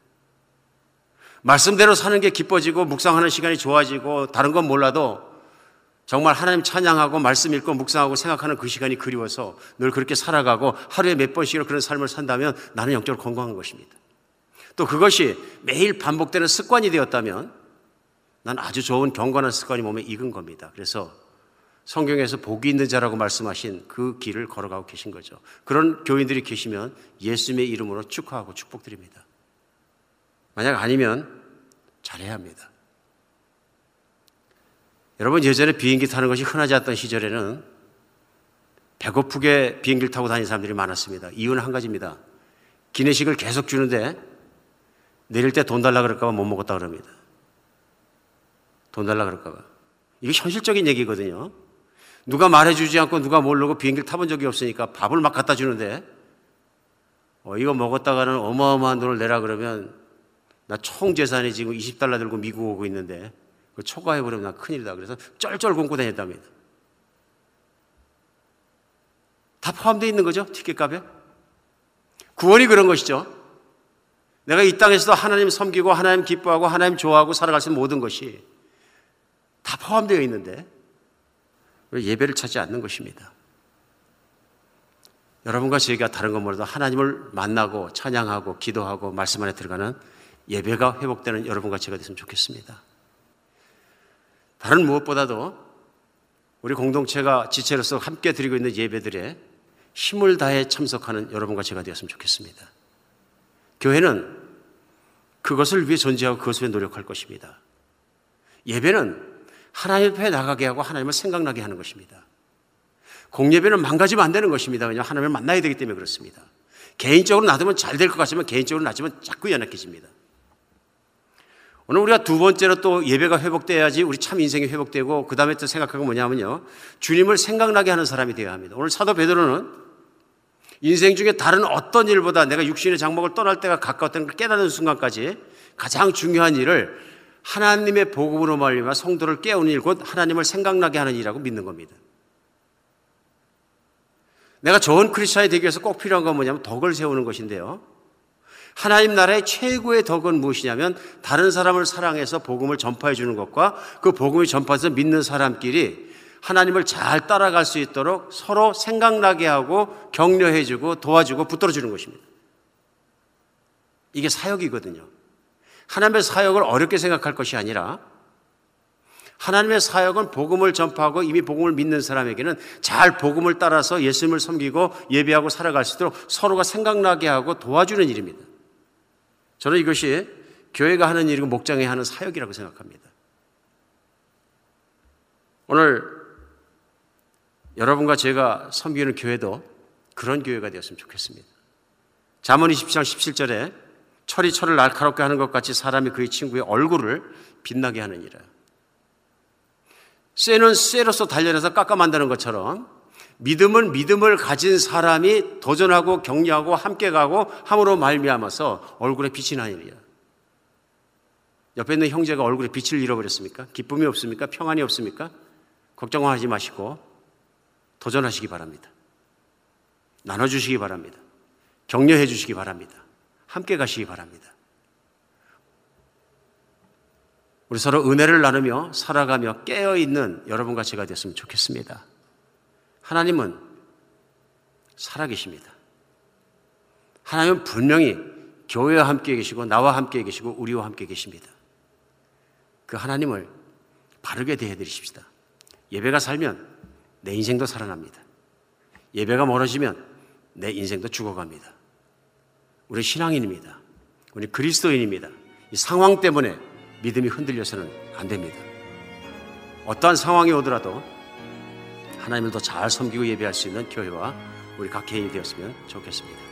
말씀대로 사는 게 기뻐지고 묵상하는 시간이 좋아지고 다른 건 몰라도 정말 하나님 찬양하고 말씀 읽고 묵상하고 생각하는 그 시간이 그리워서 늘 그렇게 살아가고 하루에 몇 번씩이나 그런 삶을 산다면 나는 영적으로 건강한 것입니다. 또 그것이 매일 반복되는 습관이 되었다면 난 아주 좋은 경건한 습관이 몸에 익은 겁니다. 그래서 성경에서 복이 있는 자라고 말씀하신 그 길을 걸어가고 계신 거죠. 그런 교인들이 계시면 예수님의 이름으로 축하하고 축복드립니다. 만약 아니면 잘해야 합니다. 여러분 예전에 비행기 타는 것이 흔하지 않던 시절에는 배고프게 비행기를 타고 다니는 사람들이 많았습니다. 이유는 한 가지입니다. 기내식을 계속 주는데 내릴 때 돈 달라 그럴까봐 못 먹었다 그럽니다. 돈 달라 그럴까봐. 이게 현실적인 얘기거든요. 누가 말해주지 않고 누가 모르고 비행기를 타본 적이 없으니까 밥을 막 갖다 주는데 어, 이거 먹었다가는 어마어마한 돈을 내라 그러면 나 총 재산이 지금 20달러 들고 미국 오고 있는데 그 초과해버리면 나 큰일이다. 그래서 쩔쩔 굶고 다녔답니다. 다 포함되어 있는 거죠? 티켓값에? 구원이 그런 것이죠. 내가 이 땅에서도 하나님 섬기고 하나님 기뻐하고 하나님 좋아하고 살아갈 수 있는 모든 것이 다 포함되어 있는데 왜 예배를 찾지 않는 것입니다. 여러분과 저희가 다른 것보다도 하나님을 만나고 찬양하고 기도하고 말씀 안에 들어가는 예배가 회복되는 여러분과 제가 됐으면 좋겠습니다. 다른 무엇보다도 우리 공동체가 지체로서 함께 드리고 있는 예배들에 힘을 다해 참석하는 여러분과 제가 되었으면 좋겠습니다. 교회는 그것을 위해 존재하고 그것을 위해 노력할 것입니다. 예배는 하나님 앞에 나가게 하고 하나님을 생각나게 하는 것입니다. 공예배는 망가지면 안 되는 것입니다. 왜냐하면 하나님을 만나야 되기 때문에 그렇습니다. 개인적으로 놔두면 잘 될 것 같지만 개인적으로 놔두면 자꾸 연약해집니다. 오늘 우리가 두 번째로 또 예배가 회복돼야지 우리 참 인생이 회복되고 그 다음에 또 생각하고 뭐냐면요. 주님을 생각나게 하는 사람이 되어야 합니다. 오늘 사도 베드로는 인생 중에 다른 어떤 일보다 내가 육신의 장막을 떠날 때가 가까웠다는 걸 깨닫는 순간까지 가장 중요한 일을 하나님의 복음으로 말미암아 성도를 깨우는 일, 곧 하나님을 생각나게 하는 일이라고 믿는 겁니다. 내가 좋은 크리스천이 되기 위해서 꼭 필요한 건 뭐냐면 덕을 세우는 것인데요. 하나님 나라의 최고의 덕은 무엇이냐면 다른 사람을 사랑해서 복음을 전파해 주는 것과 그 복음이 전파해서 믿는 사람끼리 하나님을 잘 따라갈 수 있도록 서로 생각나게 하고 격려해 주고 도와주고 붙들어 주는 것입니다. 이게 사역이거든요. 하나님의 사역을 어렵게 생각할 것이 아니라 하나님의 사역은 복음을 전파하고 이미 복음을 믿는 사람에게는 잘 복음을 따라서 예수님을 섬기고 예배하고 살아갈 수 있도록 서로가 생각나게 하고 도와주는 일입니다. 저는 이것이 교회가 하는 일이고 목장에 하는 사역이라고 생각합니다. 오늘 여러분과 제가 섬기는 교회도 그런 교회가 되었으면 좋겠습니다. 잠언 20장 17절에 철이 철을 날카롭게 하는 것 같이 사람이 그의 친구의 얼굴을 빛나게 일이라. 쇠는 쇠로서 단련해서 깎아 만드는 것처럼 믿음은 믿음을 가진 사람이 도전하고 격려하고 함께 가고 함으로 말미암아서 얼굴에 빛이 일이야. 옆에 있는 형제가 얼굴에 빛을 잃어버렸습니까? 기쁨이 없습니까? 평안이 없습니까? 걱정하지 마시고 도전하시기 바랍니다. 나눠주시기 바랍니다. 격려해 주시기 바랍니다. 함께 가시기 바랍니다. 우리 서로 은혜를 나누며 살아가며 깨어있는 여러분과 제가 됐으면 좋겠습니다. 하나님은 살아계십니다. 하나님은 분명히 교회와 함께 계시고 나와 함께 계시고 우리와 함께 계십니다. 그 하나님을 바르게 대해드리십시다. 예배가 살면 내 인생도 살아납니다. 예배가 멀어지면 내 인생도 죽어갑니다. 우리 신앙인입니다. 우리 그리스도인입니다. 이 상황 때문에 믿음이 흔들려서는 안 됩니다. 어떠한 상황이 오더라도 하나님을 더 잘 섬기고 예배할 수 있는 교회와 우리 각 개인이 되었으면 좋겠습니다.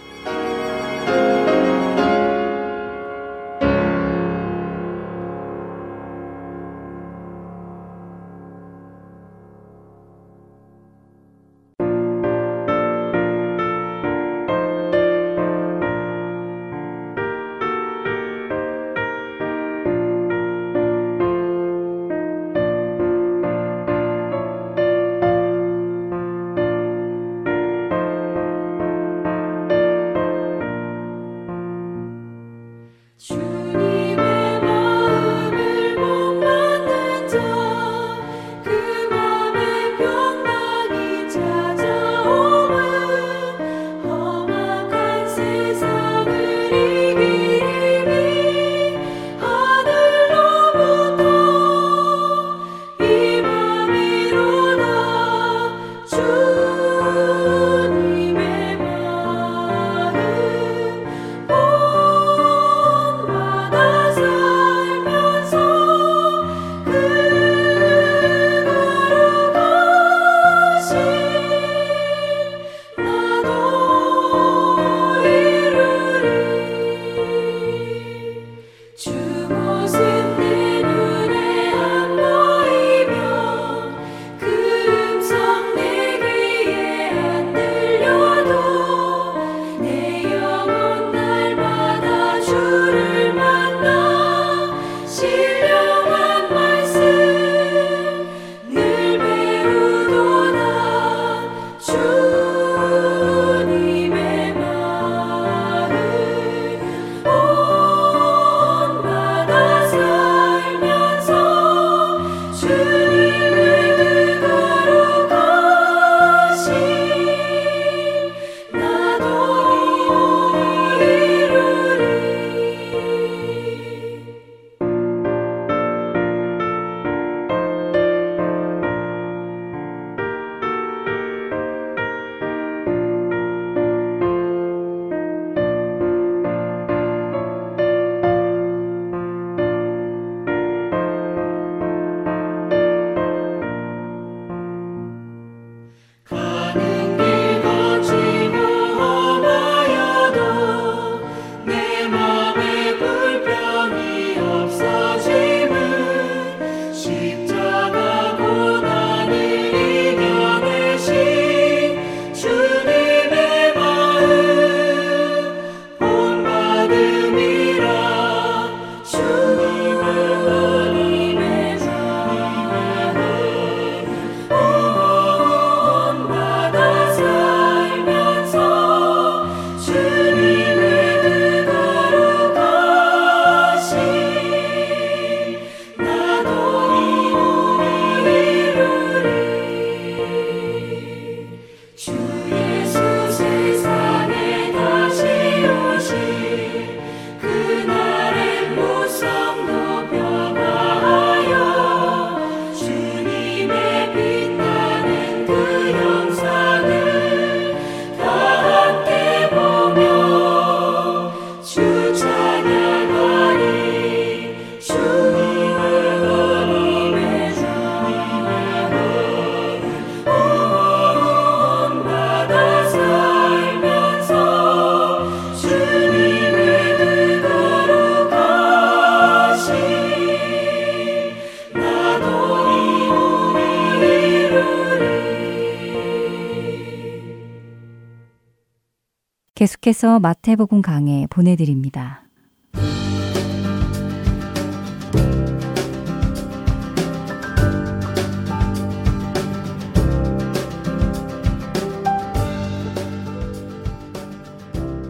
계속해서 마태복음 강해 보내드립니다.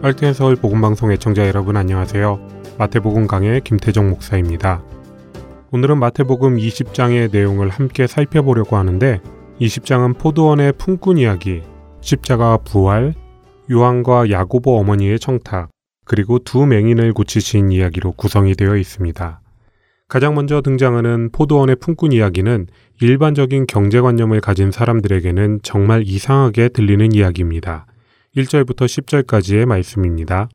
할텐 서울 복음방송 애청자 여러분 안녕하세요. 마태복음 강의 김태정 목사입니다. 오늘은 마태복음 20장의 내용을 함께 살펴보려고 하는데 20장은 포도원의 품꾼 이야기, 십자가 부활, 요한과 야고보 어머니의 청탁, 그리고 두 맹인을 고치신 이야기로 구성이 되어 있습니다. 가장 먼저 등장하는 포도원의 품꾼 이야기는 일반적인 경제관념을 가진 사람들에게는 정말 이상하게 들리는 이야기입니다. 1절부터 10절까지의 말씀입니다.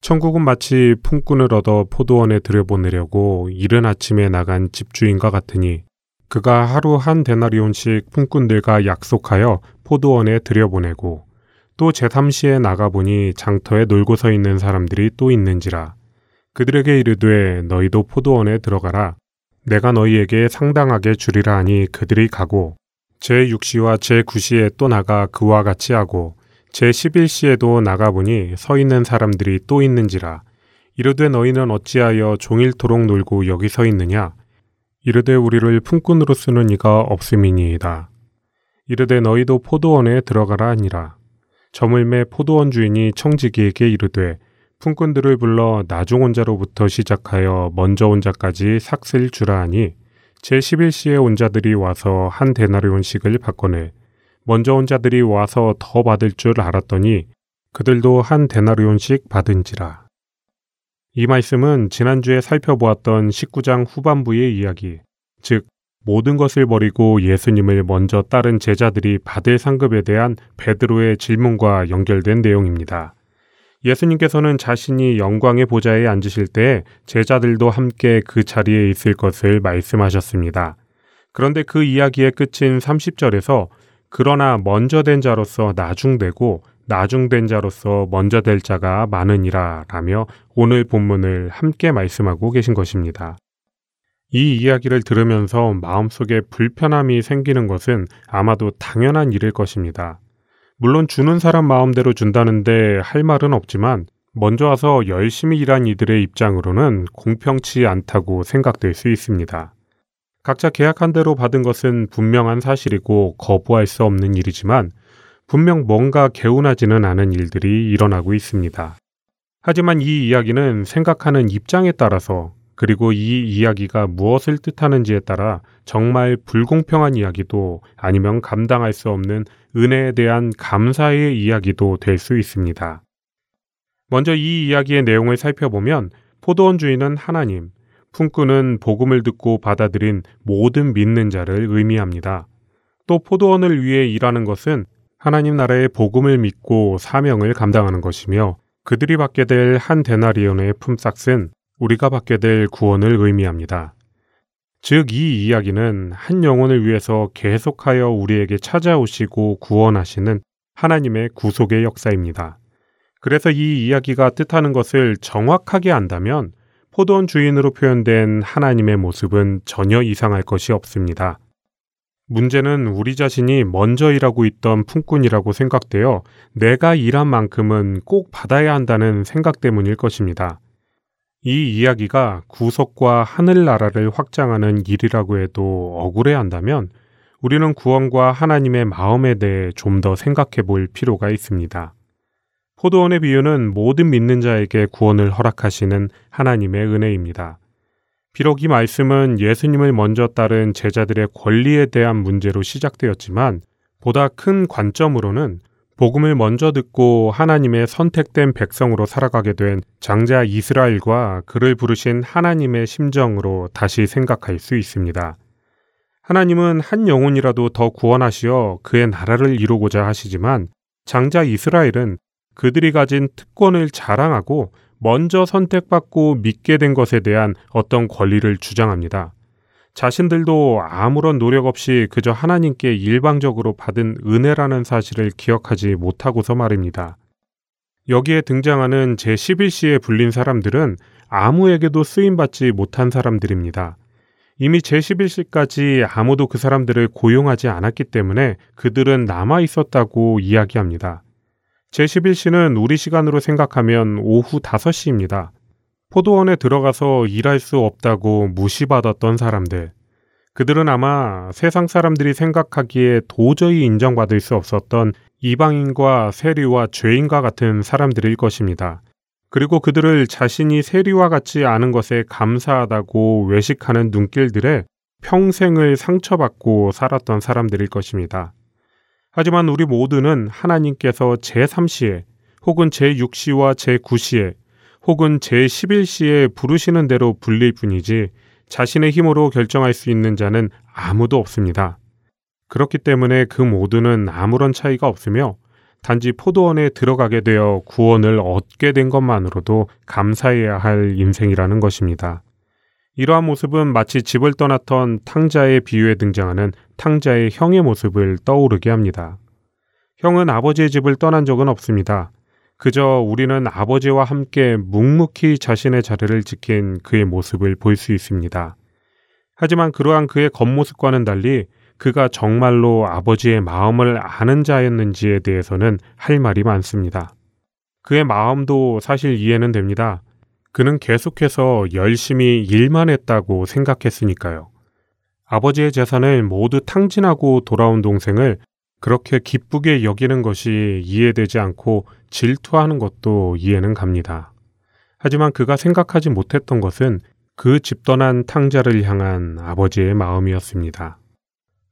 천국은 마치 품꾼을 얻어 포도원에 들여보내려고 이른 아침에 나간 집주인과 같으니 그가 하루 한 데나리온씩 품꾼들과 약속하여 포도원에 들여보내고 또 제3시에 나가보니 장터에 놀고 서 있는 사람들이 또 있는지라. 그들에게 이르되 너희도 포도원에 들어가라. 내가 너희에게 상당하게 주리라 하니 그들이 가고 제6시와 제9시에 또 나가 그와 같이 하고 제11시에도 나가보니 서 있는 사람들이 또 있는지라. 이르되 너희는 어찌하여 종일토록 놀고 여기 서 있느냐? 이르되 우리를 품꾼으로 쓰는 이가 없음이니이다. 이르되 너희도 포도원에 들어가라 하니라 저물매 포도원 주인이 청지기에게 이르되 품꾼들을 불러 나중 온 자로부터 시작하여 먼저 온 자까지 삭슬 주라 하니 제11시에 온 자들이 와서 한 데나리온씩을 받거늘 먼저 온 자들이 와서 더 받을 줄 알았더니 그들도 한 데나리온씩 받은지라. 이 말씀은 지난주에 살펴보았던 19장 후반부의 이야기, 즉 모든 것을 버리고 예수님을 먼저 따른 제자들이 받을 상급에 대한 베드로의 질문과 연결된 내용입니다. 예수님께서는 자신이 영광의 보좌에 앉으실 때 제자들도 함께 그 자리에 있을 것을 말씀하셨습니다. 그런데 그 이야기의 끝인 30절에서 그러나 먼저 된 자로서 나중되고 나중된 자로서 먼저 될 자가 많으니라 라며 오늘 본문을 함께 말씀하고 계신 것입니다. 이 이야기를 들으면서 마음속에 불편함이 생기는 것은 아마도 당연한 일일 것입니다. 물론 주는 사람 마음대로 준다는데 할 말은 없지만 먼저 와서 열심히 일한 이들의 입장으로는 공평치 않다고 생각될 수 있습니다. 각자 계약한 대로 받은 것은 분명한 사실이고 거부할 수 없는 일이지만 분명 뭔가 개운하지는 않은 일들이 일어나고 있습니다. 하지만 이 이야기는 생각하는 입장에 따라서 그리고 이 이야기가 무엇을 뜻하는지에 따라 정말 불공평한 이야기도 아니면 감당할 수 없는 은혜에 대한 감사의 이야기도 될 수 있습니다. 먼저 이 이야기의 내용을 살펴보면 포도원 주인은 하나님, 품꾼은 복음을 듣고 받아들인 모든 믿는 자를 의미합니다. 또 포도원을 위해 일하는 것은 하나님 나라의 복음을 믿고 사명을 감당하는 것이며 그들이 받게 될 한 데나리온의 품삯은 우리가 받게 될 구원을 의미합니다. 즉, 이 이야기는 한 영혼을 위해서 계속하여 우리에게 찾아오시고 구원하시는 하나님의 구속의 역사입니다. 그래서 이 이야기가 뜻하는 것을 정확하게 안다면 포도원 주인으로 표현된 하나님의 모습은 전혀 이상할 것이 없습니다. 문제는 우리 자신이 먼저 일하고 있던 품꾼이라고 생각되어 내가 일한 만큼은 꼭 받아야 한다는 생각 때문일 것입니다. 이 이야기가 구속과 하늘나라를 확장하는 일이라고 해도 억울해 한다면 우리는 구원과 하나님의 마음에 대해 좀 더 생각해 볼 필요가 있습니다. 포도원의 비유는 모든 믿는 자에게 구원을 허락하시는 하나님의 은혜입니다. 비록 이 말씀은 예수님을 먼저 따른 제자들의 권리에 대한 문제로 시작되었지만 보다 큰 관점으로는 복음을 먼저 듣고 하나님의 선택된 백성으로 살아가게 된 장자 이스라엘과 그를 부르신 하나님의 심정으로 다시 생각할 수 있습니다. 하나님은 한 영혼이라도 더 구원하시어 그의 나라를 이루고자 하시지만 장자 이스라엘은 그들이 가진 특권을 자랑하고 먼저 선택받고 믿게 된 것에 대한 어떤 권리를 주장합니다. 자신들도 아무런 노력 없이 그저 하나님께 일방적으로 받은 은혜라는 사실을 기억하지 못하고서 말입니다. 여기에 등장하는 제11시에 불린 사람들은 아무에게도 쓰임받지 못한 사람들입니다. 이미 제11시까지 아무도 그 사람들을 고용하지 않았기 때문에 그들은 남아 있었다고 이야기합니다. 제11시는 우리 시간으로 생각하면 오후 5시입니다. 포도원에 들어가서 일할 수 없다고 무시받았던 사람들. 그들은 아마 세상 사람들이 생각하기에 도저히 인정받을 수 없었던 이방인과 세리와 죄인과 같은 사람들일 것입니다. 그리고 그들을 자신이 세리와 같지 않은 것에 감사하다고 외식하는 눈길들에 평생을 상처받고 살았던 사람들일 것입니다. 하지만 우리 모두는 하나님께서 제3시에 혹은 제6시와 제9시에 혹은 제11시에 부르시는 대로 불릴 뿐이지 자신의 힘으로 결정할 수 있는 자는 아무도 없습니다. 그렇기 때문에 그 모두는 아무런 차이가 없으며 단지 포도원에 들어가게 되어 구원을 얻게 된 것만으로도 감사해야 할 인생이라는 것입니다. 이러한 모습은 마치 집을 떠났던 탕자의 비유에 등장하는 탕자의 형의 모습을 떠오르게 합니다. 형은 아버지의 집을 떠난 적은 없습니다. 그저 우리는 아버지와 함께 묵묵히 자신의 자리를 지킨 그의 모습을 볼 수 있습니다. 하지만 그러한 그의 겉모습과는 달리 그가 정말로 아버지의 마음을 아는 자였는지에 대해서는 할 말이 많습니다. 그의 마음도 사실 이해는 됩니다. 그는 계속해서 열심히 일만 했다고 생각했으니까요. 아버지의 재산을 모두 탕진하고 돌아온 동생을 그렇게 기쁘게 여기는 것이 이해되지 않고 질투하는 것도 이해는 갑니다. 하지만 그가 생각하지 못했던 것은 그 집 떠난 탕자를 향한 아버지의 마음이었습니다.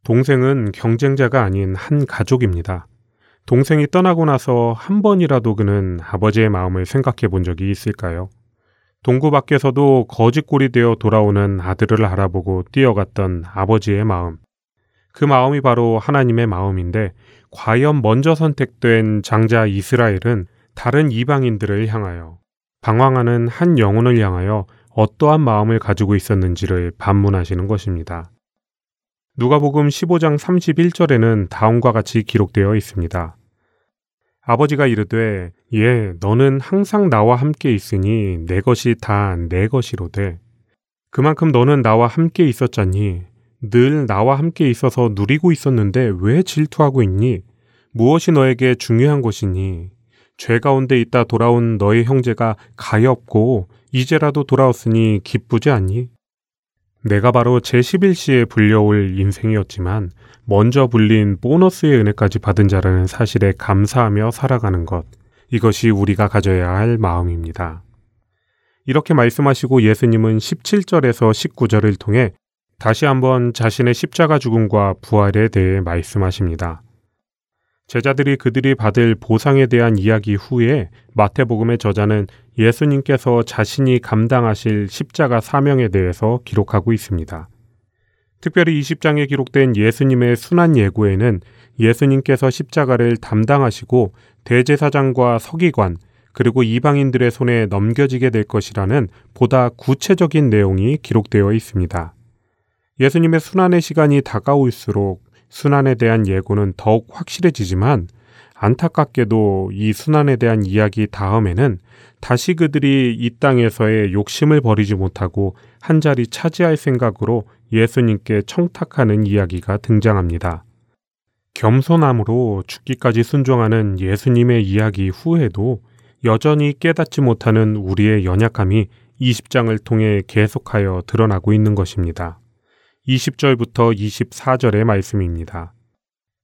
동생은 경쟁자가 아닌 한 가족입니다. 동생이 떠나고 나서 한 번이라도 그는 아버지의 마음을 생각해 본 적이 있을까요? 동구 밖에서도 거짓골이 되어 돌아오는 아들을 알아보고 뛰어갔던 아버지의 마음. 그 마음이 바로 하나님의 마음인데 과연 먼저 선택된 장자 이스라엘은 다른 이방인들을 향하여 방황하는 한 영혼을 향하여 어떠한 마음을 가지고 있었는지를 반문하시는 것입니다. 누가복음 15장 31절에는 다음과 같이 기록되어 있습니다. 아버지가 이르되 예 너는 항상 나와 함께 있으니 내 것이 다 내 것이로되 그만큼 너는 나와 함께 있었잖니 늘 나와 함께 있어서 누리고 있었는데 왜 질투하고 있니? 무엇이 너에게 중요한 것이니? 죄 가운데 있다 돌아온 너의 형제가 가엾고 이제라도 돌아왔으니 기쁘지 않니? 내가 바로 제11시에 불려올 인생이었지만 먼저 불린 보너스의 은혜까지 받은 자라는 사실에 감사하며 살아가는 것. 이것이 우리가 가져야 할 마음입니다. 이렇게 말씀하시고 예수님은 17절에서 19절을 통해 다시 한번 자신의 십자가 죽음과 부활에 대해 말씀하십니다. 제자들이 그들이 받을 보상에 대한 이야기 후에 마태복음의 저자는 예수님께서 자신이 감당하실 십자가 사명에 대해서 기록하고 있습니다. 특별히 20장에 기록된 예수님의 순환 예고에는 예수님께서 십자가를 담당하시고 대제사장과 서기관 그리고 이방인들의 손에 넘겨지게 될 것이라는 보다 구체적인 내용이 기록되어 있습니다. 예수님의 순환의 시간이 다가올수록 순환에 대한 예고는 더욱 확실해지지만 안타깝게도 이 순환에 대한 이야기 다음에는 다시 그들이 이 땅에서의 욕심을 버리지 못하고 한 자리 차지할 생각으로 예수님께 청탁하는 이야기가 등장합니다. 겸손함으로 죽기까지 순종하는 예수님의 이야기 후에도 여전히 깨닫지 못하는 우리의 연약함이 20장을 통해 계속하여 드러나고 있는 것입니다. 20절부터 24절의 말씀입니다.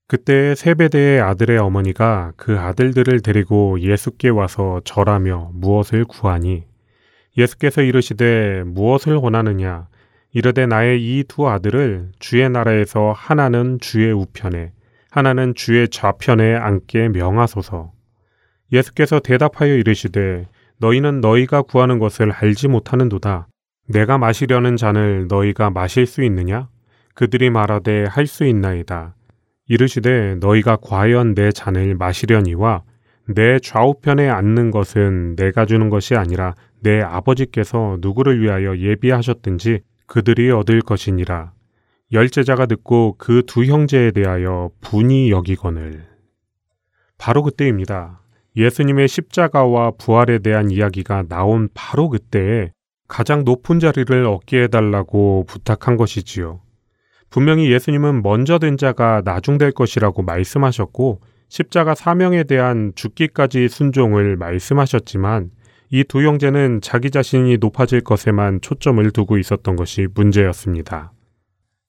그때 세베대의 아들의 어머니가 그 아들들을 데리고 예수께 와서 절하며 무엇을 구하니? 예수께서 이르시되 무엇을 원하느냐? 이르되 나의 이 두 아들을 주의 나라에서 하나는 주의 우편에 하나는 주의 좌편에 앉게 명하소서. 예수께서 대답하여 이르시되 너희는 너희가 구하는 것을 알지 못하는도다 내가 마시려는 잔을 너희가 마실 수 있느냐? 그들이 말하되 할 수 있나이다. 이르시되 너희가 과연 내 잔을 마시려니와 내 좌우편에 앉는 것은 내가 주는 것이 아니라 내 아버지께서 누구를 위하여 예비하셨든지 그들이 얻을 것이니라. 열제자가 듣고 그 두 형제에 대하여 분이 여기거늘. 바로 그때입니다. 예수님의 십자가와 부활에 대한 이야기가 나온 바로 그때에 가장 높은 자리를 얻게 해달라고 부탁한 것이지요. 분명히 예수님은 먼저 된 자가 나중될 것이라고 말씀하셨고 십자가 사명에 대한 죽기까지 순종을 말씀하셨지만 이 두 형제는 자기 자신이 높아질 것에만 초점을 두고 있었던 것이 문제였습니다.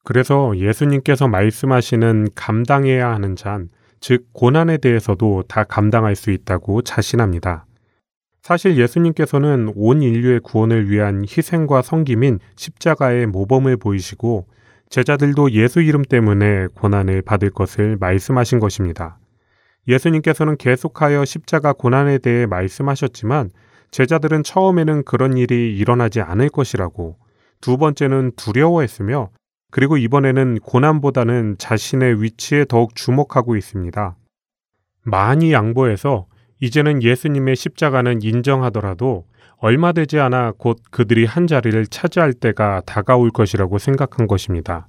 그래서 예수님께서 말씀하시는 감당해야 하는 잔, 즉 고난에 대해서도 다 감당할 수 있다고 자신합니다. 사실 예수님께서는 온 인류의 구원을 위한 희생과 성김인 십자가의 모범을 보이시고 제자들도 예수 이름 때문에 고난을 받을 것을 말씀하신 것입니다. 예수님께서는 계속하여 십자가 고난에 대해 말씀하셨지만 제자들은 처음에는 그런 일이 일어나지 않을 것이라고 두 번째는 두려워했으며 그리고 이번에는 고난보다는 자신의 위치에 더욱 주목하고 있습니다. 많이 양보해서 이제는 예수님의 십자가는 인정하더라도 얼마 되지 않아 곧 그들이 한 자리를 차지할 때가 다가올 것이라고 생각한 것입니다.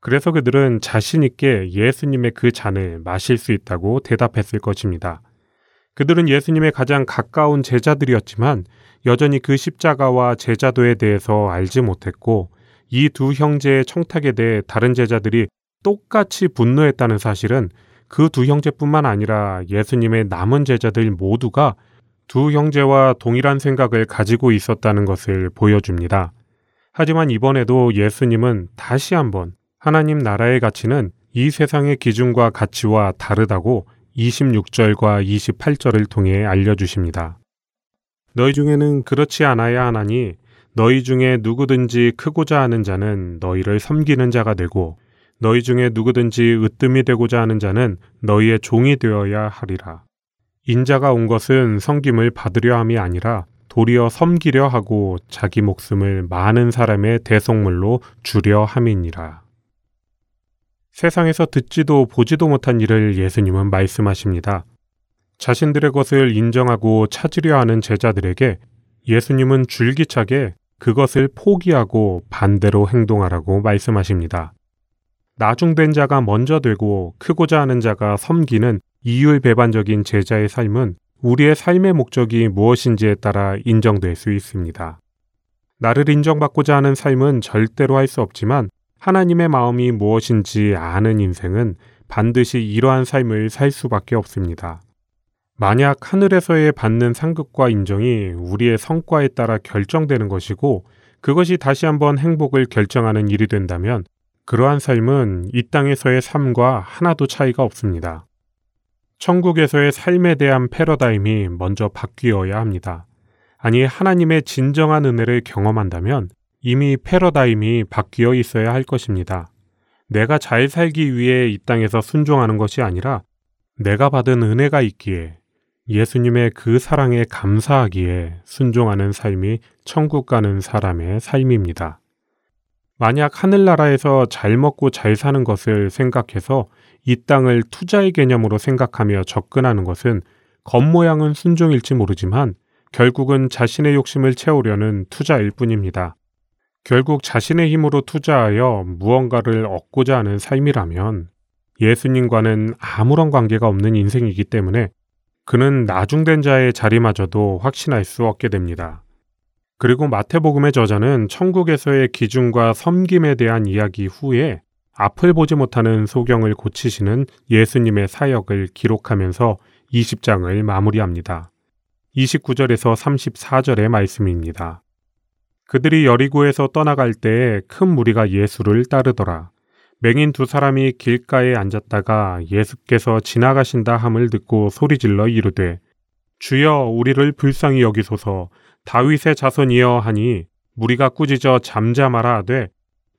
그래서 그들은 자신있게 예수님의 그 잔을 마실 수 있다고 대답했을 것입니다. 그들은 예수님의 가장 가까운 제자들이었지만 여전히 그 십자가와 제자도에 대해서 알지 못했고 이 두 형제의 청탁에 대해 다른 제자들이 똑같이 분노했다는 사실은 그 두 형제뿐만 아니라 예수님의 남은 제자들 모두가 두 형제와 동일한 생각을 가지고 있었다는 것을 보여줍니다. 하지만 이번에도 예수님은 다시 한번 하나님 나라의 가치는 이 세상의 기준과 가치와 다르다고 26절과 28절을 통해 알려주십니다. 너희 중에는 그렇지 않아야 하나니 너희 중에 누구든지 크고자 하는 자는 너희를 섬기는 자가 되고 너희 중에 누구든지 으뜸이 되고자 하는 자는 너희의 종이 되어야 하리라. 인자가 온 것은 섬김을 받으려 함이 아니라 도리어 섬기려 하고 자기 목숨을 많은 사람의 대속물로 주려 함이니라. 세상에서 듣지도 보지도 못한 일을 예수님은 말씀하십니다. 자신들의 것을 인정하고 찾으려 하는 제자들에게 예수님은 줄기차게 그것을 포기하고 반대로 행동하라고 말씀하십니다. 나중된 자가 먼저 되고 크고자 하는 자가 섬기는 이율 배반적인 제자의 삶은 우리의 삶의 목적이 무엇인지에 따라 인정될 수 있습니다. 나를 인정받고자 하는 삶은 절대로 할 수 없지만 하나님의 마음이 무엇인지 아는 인생은 반드시 이러한 삶을 살 수밖에 없습니다. 만약 하늘에서의 받는 상급과 인정이 우리의 성과에 따라 결정되는 것이고 그것이 다시 한번 행복을 결정하는 일이 된다면 그러한 삶은 이 땅에서의 삶과 하나도 차이가 없습니다. 천국에서의 삶에 대한 패러다임이 먼저 바뀌어야 합니다. 아니, 하나님의 진정한 은혜를 경험한다면 이미 패러다임이 바뀌어 있어야 할 것입니다. 내가 잘 살기 위해 이 땅에서 순종하는 것이 아니라 내가 받은 은혜가 있기에 예수님의 그 사랑에 감사하기에 순종하는 삶이 천국 가는 사람의 삶입니다. 만약 하늘나라에서 잘 먹고 잘 사는 것을 생각해서 이 땅을 투자의 개념으로 생각하며 접근하는 것은 겉모양은 순종일지 모르지만 결국은 자신의 욕심을 채우려는 투자일 뿐입니다. 결국 자신의 힘으로 투자하여 무언가를 얻고자 하는 삶이라면 예수님과는 아무런 관계가 없는 인생이기 때문에 그는 나중된 자의 자리마저도 확신할 수 없게 됩니다. 그리고 마태복음의 저자는 천국에서의 기준과 섬김에 대한 이야기 후에 앞을 보지 못하는 소경을 고치시는 예수님의 사역을 기록하면서 20장을 마무리합니다. 29절에서 34절의 말씀입니다. 그들이 여리고에서 떠나갈 때에 큰 무리가 예수를 따르더라. 맹인 두 사람이 길가에 앉았다가 예수께서 지나가신다 함을 듣고 소리질러 이르되 주여 우리를 불쌍히 여기소서 다윗의 자손이여 하니 무리가 꾸짖어 잠잠하라 하되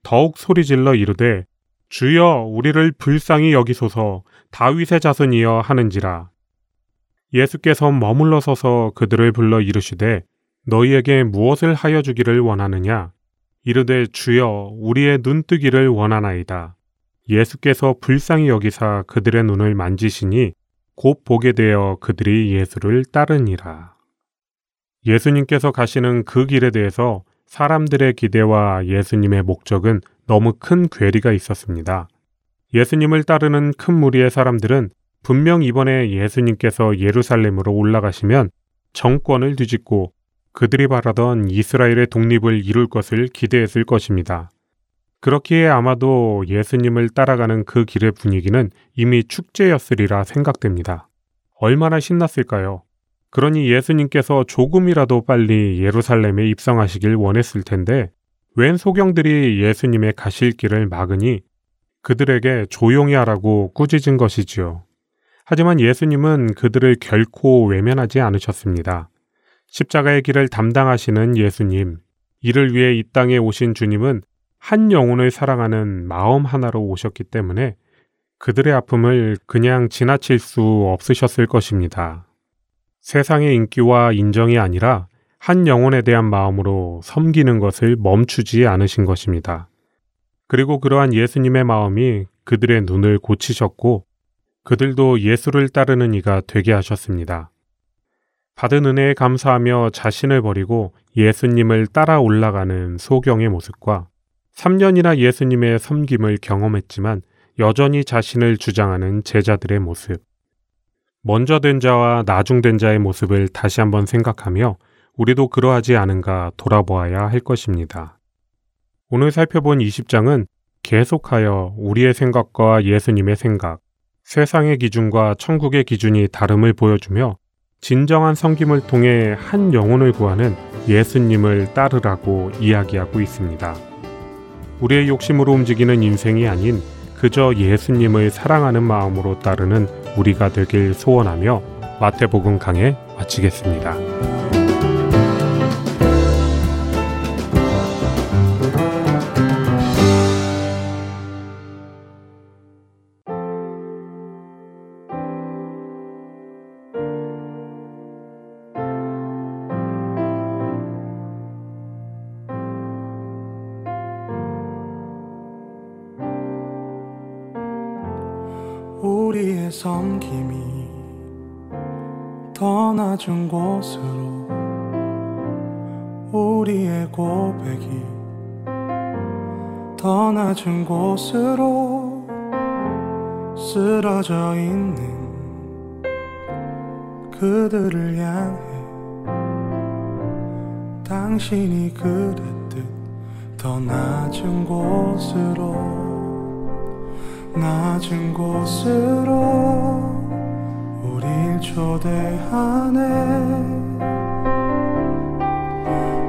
더욱 소리질러 이르되 주여 우리를 불쌍히 여기소서. 다윗의 자손이여 하는지라. 예수께서 머물러 서서 그들을 불러 이르시되 너희에게 무엇을 하여 주기를 원하느냐? 이르되 주여 우리의 눈뜨기를 원하나이다. 예수께서 불쌍히 여기사 그들의 눈을 만지시니 곧 보게 되어 그들이 예수를 따르니라 예수님께서 가시는 그 길에 대해서 사람들의 기대와 예수님의 목적은 너무 큰 괴리가 있었습니다. 예수님을 따르는 큰 무리의 사람들은 분명 이번에 예수님께서 예루살렘으로 올라가시면 정권을 뒤집고 그들이 바라던 이스라엘의 독립을 이룰 것을 기대했을 것입니다. 그렇기에 아마도 예수님을 따라가는 그 길의 분위기는 이미 축제였으리라 생각됩니다. 얼마나 신났을까요? 그러니 예수님께서 조금이라도 빨리 예루살렘에 입성하시길 원했을 텐데 웬 소경들이 예수님의 가실 길을 막으니 그들에게 조용히 하라고 꾸짖은 것이지요. 하지만 예수님은 그들을 결코 외면하지 않으셨습니다. 십자가의 길을 담당하시는 예수님, 이를 위해 이 땅에 오신 주님은 한 영혼을 사랑하는 마음 하나로 오셨기 때문에 그들의 아픔을 그냥 지나칠 수 없으셨을 것입니다. 세상의 인기와 인정이 아니라 한 영혼에 대한 마음으로 섬기는 것을 멈추지 않으신 것입니다. 그리고 그러한 예수님의 마음이 그들의 눈을 고치셨고 그들도 예수를 따르는 이가 되게 하셨습니다. 받은 은혜에 감사하며 자신을 버리고 예수님을 따라 올라가는 소경의 모습과 3년이나 예수님의 섬김을 경험했지만 여전히 자신을 주장하는 제자들의 모습. 먼저 된 자와 나중된 자의 모습을 다시 한번 생각하며 우리도 그러하지 않은가 돌아보아야 할 것입니다. 오늘 살펴본 20장은 계속하여 우리의 생각과 예수님의 생각, 세상의 기준과 천국의 기준이 다름을 보여주며 진정한 섬김을 통해 한 영혼을 구하는 예수님을 따르라고 이야기하고 있습니다. 우리의 욕심으로 움직이는 인생이 아닌 그저 예수님을 사랑하는 마음으로 따르는 우리가 되길 소원하며 마태복음 강해 마치겠습니다. 섬김이 더 낮은 곳으로 우리의 고백이 더 낮은 곳으로 쓰러져 있는 그들을 향해 당신이 그랬듯 더 낮은 곳으로 낮은 곳으로 우릴 초대하네.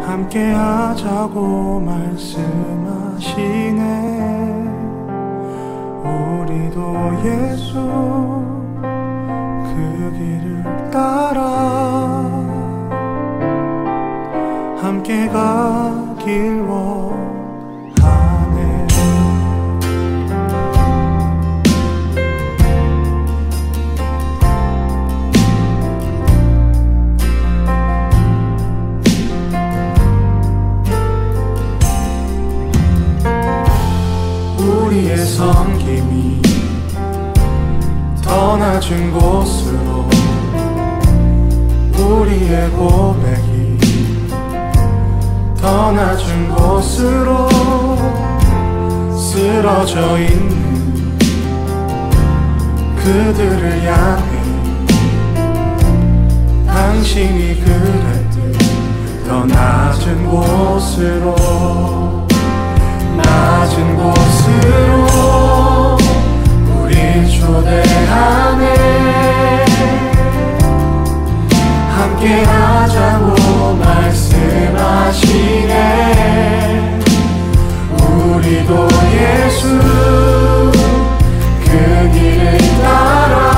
함께 하자고 말씀하시네. 우리도 예수 그 길을 따라 함께 가길 원 낮은 곳으로 우리의 고백이 더 낮은 곳으로 쓰러져 있는 그들을 향해 당신이 그랬듯 더 낮은 곳으로 낮은 곳으로 초대하네 함께 하자고 말씀하시네. 우리도 예수 그 길을 따라